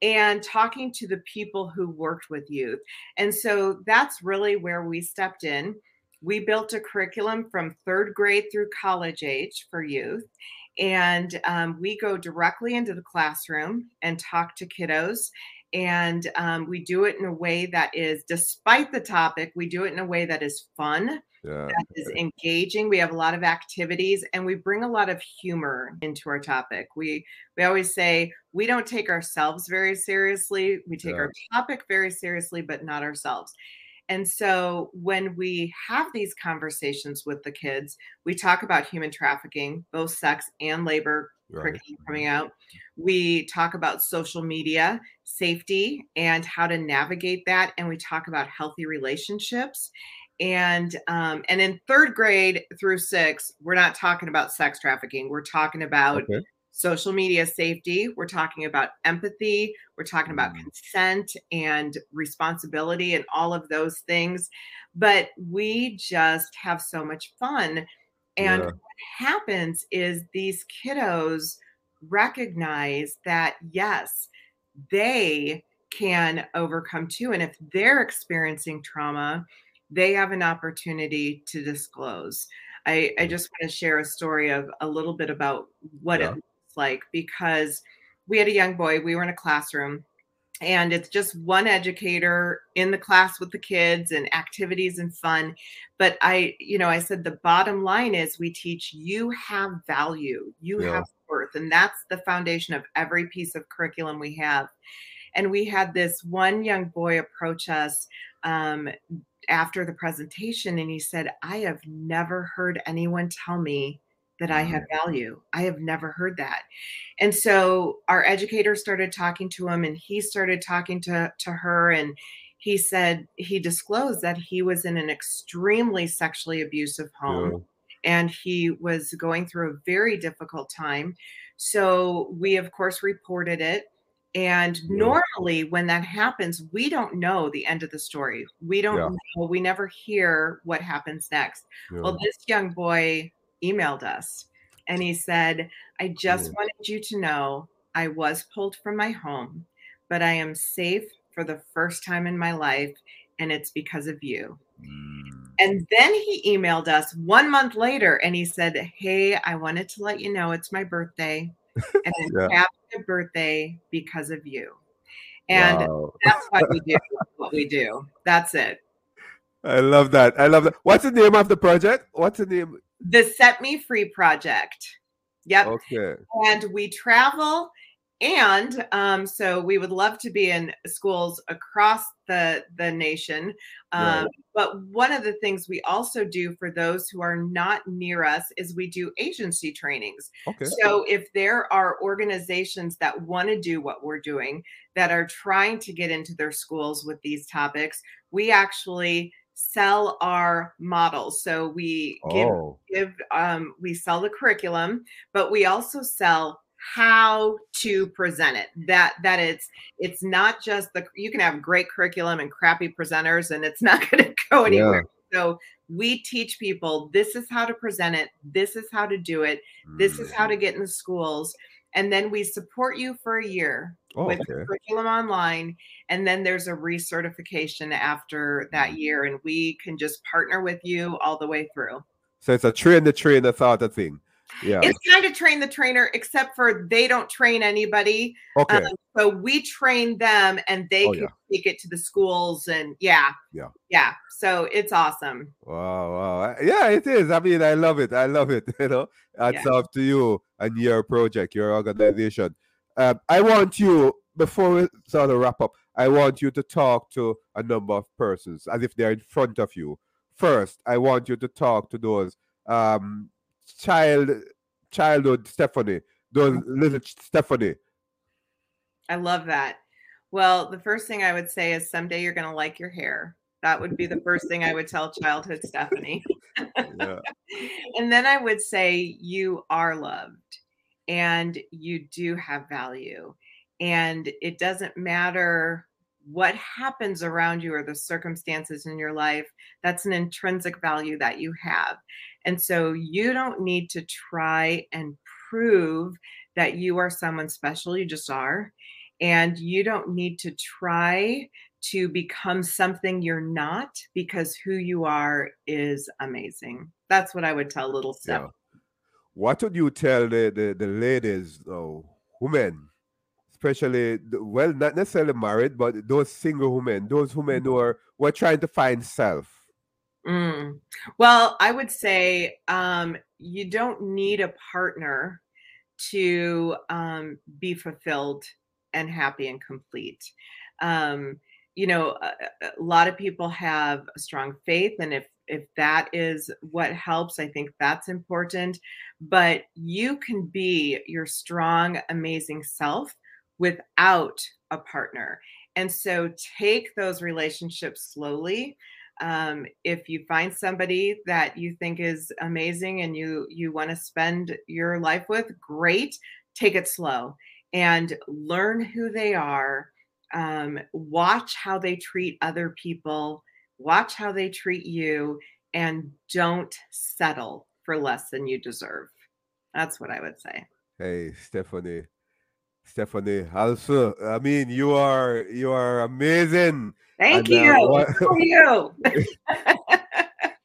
and talking to the people who worked with youth. And so that's really where we stepped in. We built a curriculum from third grade through college age for youth. And um, we go directly into the classroom and talk to kiddos. And um, we do it in a way that is, despite the topic, we do it in a way that is fun yeah. that is engaging. We have a lot of activities and we bring a lot of humor into our topic. We we always say we don't take ourselves very seriously. We take yeah. our topic very seriously, but not ourselves. And so when we have these conversations with the kids, we talk about human trafficking, both sex and labor right. Mm-hmm. coming out. We talk about social media safety and how to navigate that. And we talk about healthy relationships and um, and in third grade through six, we're not talking about sex trafficking. We're talking about okay. social media safety. We're talking about empathy. We're talking about mm. consent and responsibility and all of those things. But we just have so much fun. And yeah. what happens is these kiddos recognize that yes, they can overcome too. And if they're experiencing trauma, they have an opportunity to disclose. I, I mm. just want to share a story of a little bit about what yeah. it looks like because we had a young boy, we were in a classroom, and it's just one educator in the class with the kids and activities and fun. But I, you know, I said the bottom line is we teach you have value, you yeah. have worth, and that's the foundation of every piece of curriculum we have. And we had this one young boy approach us um, after the presentation and he said, I have never heard anyone tell me that I have mm. value. I have never heard that. And so our educator started talking to him and he started talking to, to her and he said he disclosed that he was in an extremely sexually abusive home yeah. and he was going through a very difficult time. So we of course reported it and normally, when that happens, we don't know the end of the story. We don't yeah. know, we never hear what happens next. Yeah. Well, this young boy emailed us and he said, I just wanted you to know I was pulled from my home, but I am safe for the first time in my life, and it's because of you. Mm. And then he emailed us one month later and he said, Hey, I wanted to let you know it's my birthday and then yeah. happy birthday because of you. And wow. that's what we do. what we do. That's it.
I love that. I love that. What's the name of the project? What's the name?
The Set Me Free Project. Yep.
Okay.
And we travel and um, so we would love to be in schools across the the nation um, right. but one of the things we also do for those who are not near us is we do agency trainings okay. so if there are organizations that want to do what we're doing that are trying to get into their schools with these topics we actually sell our models so we give oh. give um, we sell the curriculum but we also sell how to present it that that it's it's not just the you can have great curriculum and crappy presenters and it's not going to go anywhere yeah. so we teach people this is how to present it this is how to do it this is how to mm. get in the schools and then we support you for a year
Oh,
with
okay.
curriculum online, and then there's a recertification after that
Mm.
year, and we can just partner with you all the way through.
So it's a tree train the sort of thing. Yeah.
It's kind of train the trainer, except for they don't train anybody.
Okay.
Um, so we train them, and they
Oh,
can
yeah.
take it to the schools, and yeah,
Yeah.
yeah. So it's awesome.
Wow, wow. Yeah, it is. I mean, I love it. I love it. You know, hats
Yeah.
off to you and your project, your organization. Um, I want you, before we sort of wrap up, I want you to talk to a number of persons as if they're in front of you. First, I want you to talk to those um, child, childhood Stephanie, those mm-hmm. little Stephanie.
I love that. Well, the first thing I would say is someday you're going to like your hair. That would be the first thing I would tell childhood Stephanie.
Yeah.
and then I would say you are loved and you do have value. And it doesn't matter what happens around you or the circumstances in your life, that's an intrinsic value that you have. And so you don't need to try and prove that you are someone special. You just are. And you don't need to try to become something you're not because who you are is amazing. That's what I would tell little Steph.
Yeah. What would you tell the the, the ladies, oh, women, especially well, not necessarily married, but those single women, those women who are who are trying to find self.
Mm. Well, I would say um, you don't need a partner to um, be fulfilled and happy and complete. Um, you know, a, a lot of people have a strong faith, and if if that is what helps, I think that's important. But you can be your strong, amazing self without a partner. And so take those relationships slowly um, if you find somebody that you think is amazing and you you want to spend your life with great take it slow and learn who they are um, watch how they treat other people watch how they treat you and don't settle for less than you deserve that's what i would say
Hey, Stephanie. Stephanie, also, I mean, you are you are amazing.
Thank
And,
you
what-
are you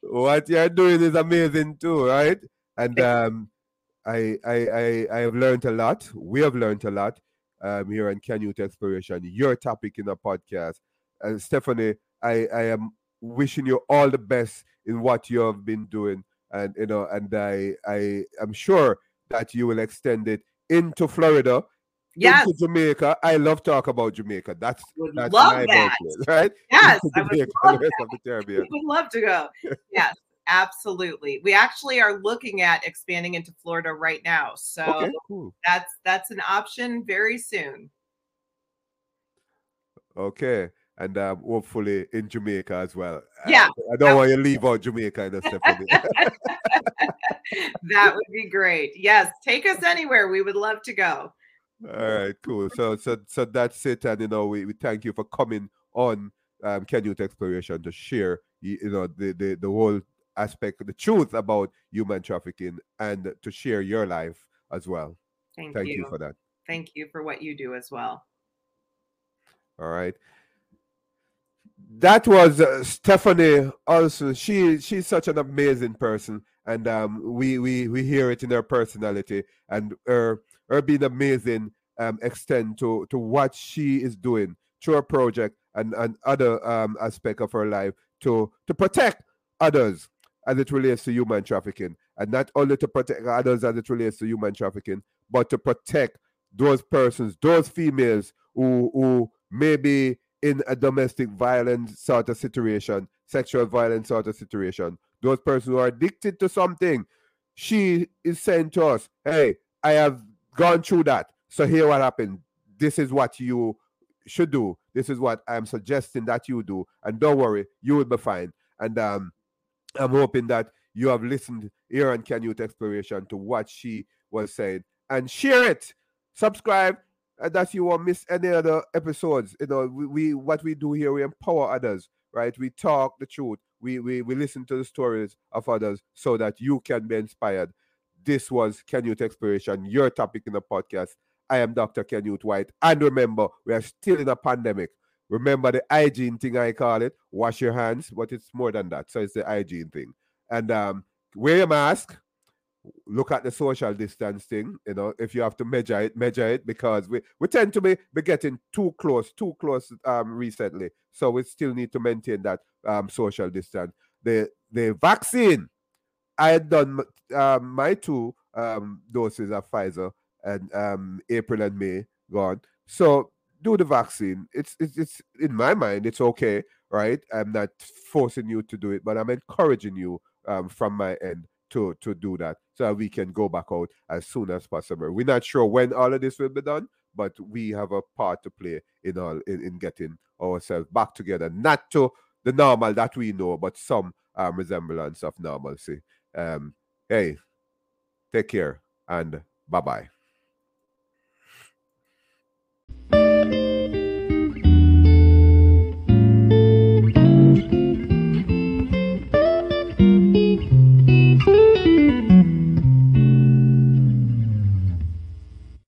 what you're doing is amazing too, right? And um, I, I, I, I have learned a lot. We have learned a lot um, here on Canyouth Exploration, your topic in the podcast. And Stephanie, I, I am wishing you all the best in what you have been doing, and you know, and I, I am sure that you will extend it into Florida,
yes
into Jamaica. I love talk about Jamaica. That's
would
that's
love
my
that
birthplace, right?
yes i would love
the rest of the Caribbean.
we would love to go. Yes, absolutely. We actually are looking at expanding into Florida right now. So
Okay, cool.
that's that's an option very soon.
Okay. And um, hopefully in Jamaica as well.
Yeah.
I don't want you to leave out Jamaica, you know, Stephanie.
that would be great. Yes, take us anywhere. We would love to go.
All right, cool. So so so that's it. And you know, we, we thank you for coming on um Canyouth Exploration to share you, you know the, the the whole aspect, the truth about human trafficking and to share your life as well.
Thank,
Thank
you.
you for that.
Thank you for what you do as well.
All right. That was uh, Stephanie Olson. She she's such an amazing person, and um, we we we hear it in her personality and her her being amazing. Um, extend to to what she is doing through her project and and other um aspect of her life to to protect others as it relates to human trafficking, and not only to protect others as it relates to human trafficking, but to protect those persons, those females who who may be in a domestic violence sort of situation, sexual violence sort of situation, those persons who are addicted to something. She is saying to us, Hey, I have gone through that. So here what happened. This is what you should do. This is what I'm suggesting that you do. And don't worry, you will be fine. And um I'm hoping that you have listened here on Canyouth Exploration to what she was saying and share it. Subscribe uh, that you won't miss any other episodes. You know, we, we what we do here, we empower others, right? We talk the truth. We, we we listen to the stories of others so that you can be inspired. This was Youth Exploration, your topic in the podcast. I am Dr. Canute White. And remember, we are still in a pandemic. Remember the hygiene thing I call it. Wash your hands, but it's more than that. So it's the hygiene thing. And um, wear your mask. Look at the social distancing. You know, if you have to measure it, measure it because we, we tend to be, be getting too close, too close um recently. So we still need to maintain that um social distance. The the vaccine, I had done um, my two um doses of Pfizer and um April and May gone. So do the vaccine. It's, it's it's in my mind, it's okay, right? I'm not forcing you to do it, but I'm encouraging you um, from my end to to do that so that we can go back out as soon as possible. We're not sure when all of this will be done, but we have a part to play in all in, in getting ourselves back together, not to the normal that we know, but some um, resemblance of normalcy. Um, hey, take care and bye bye.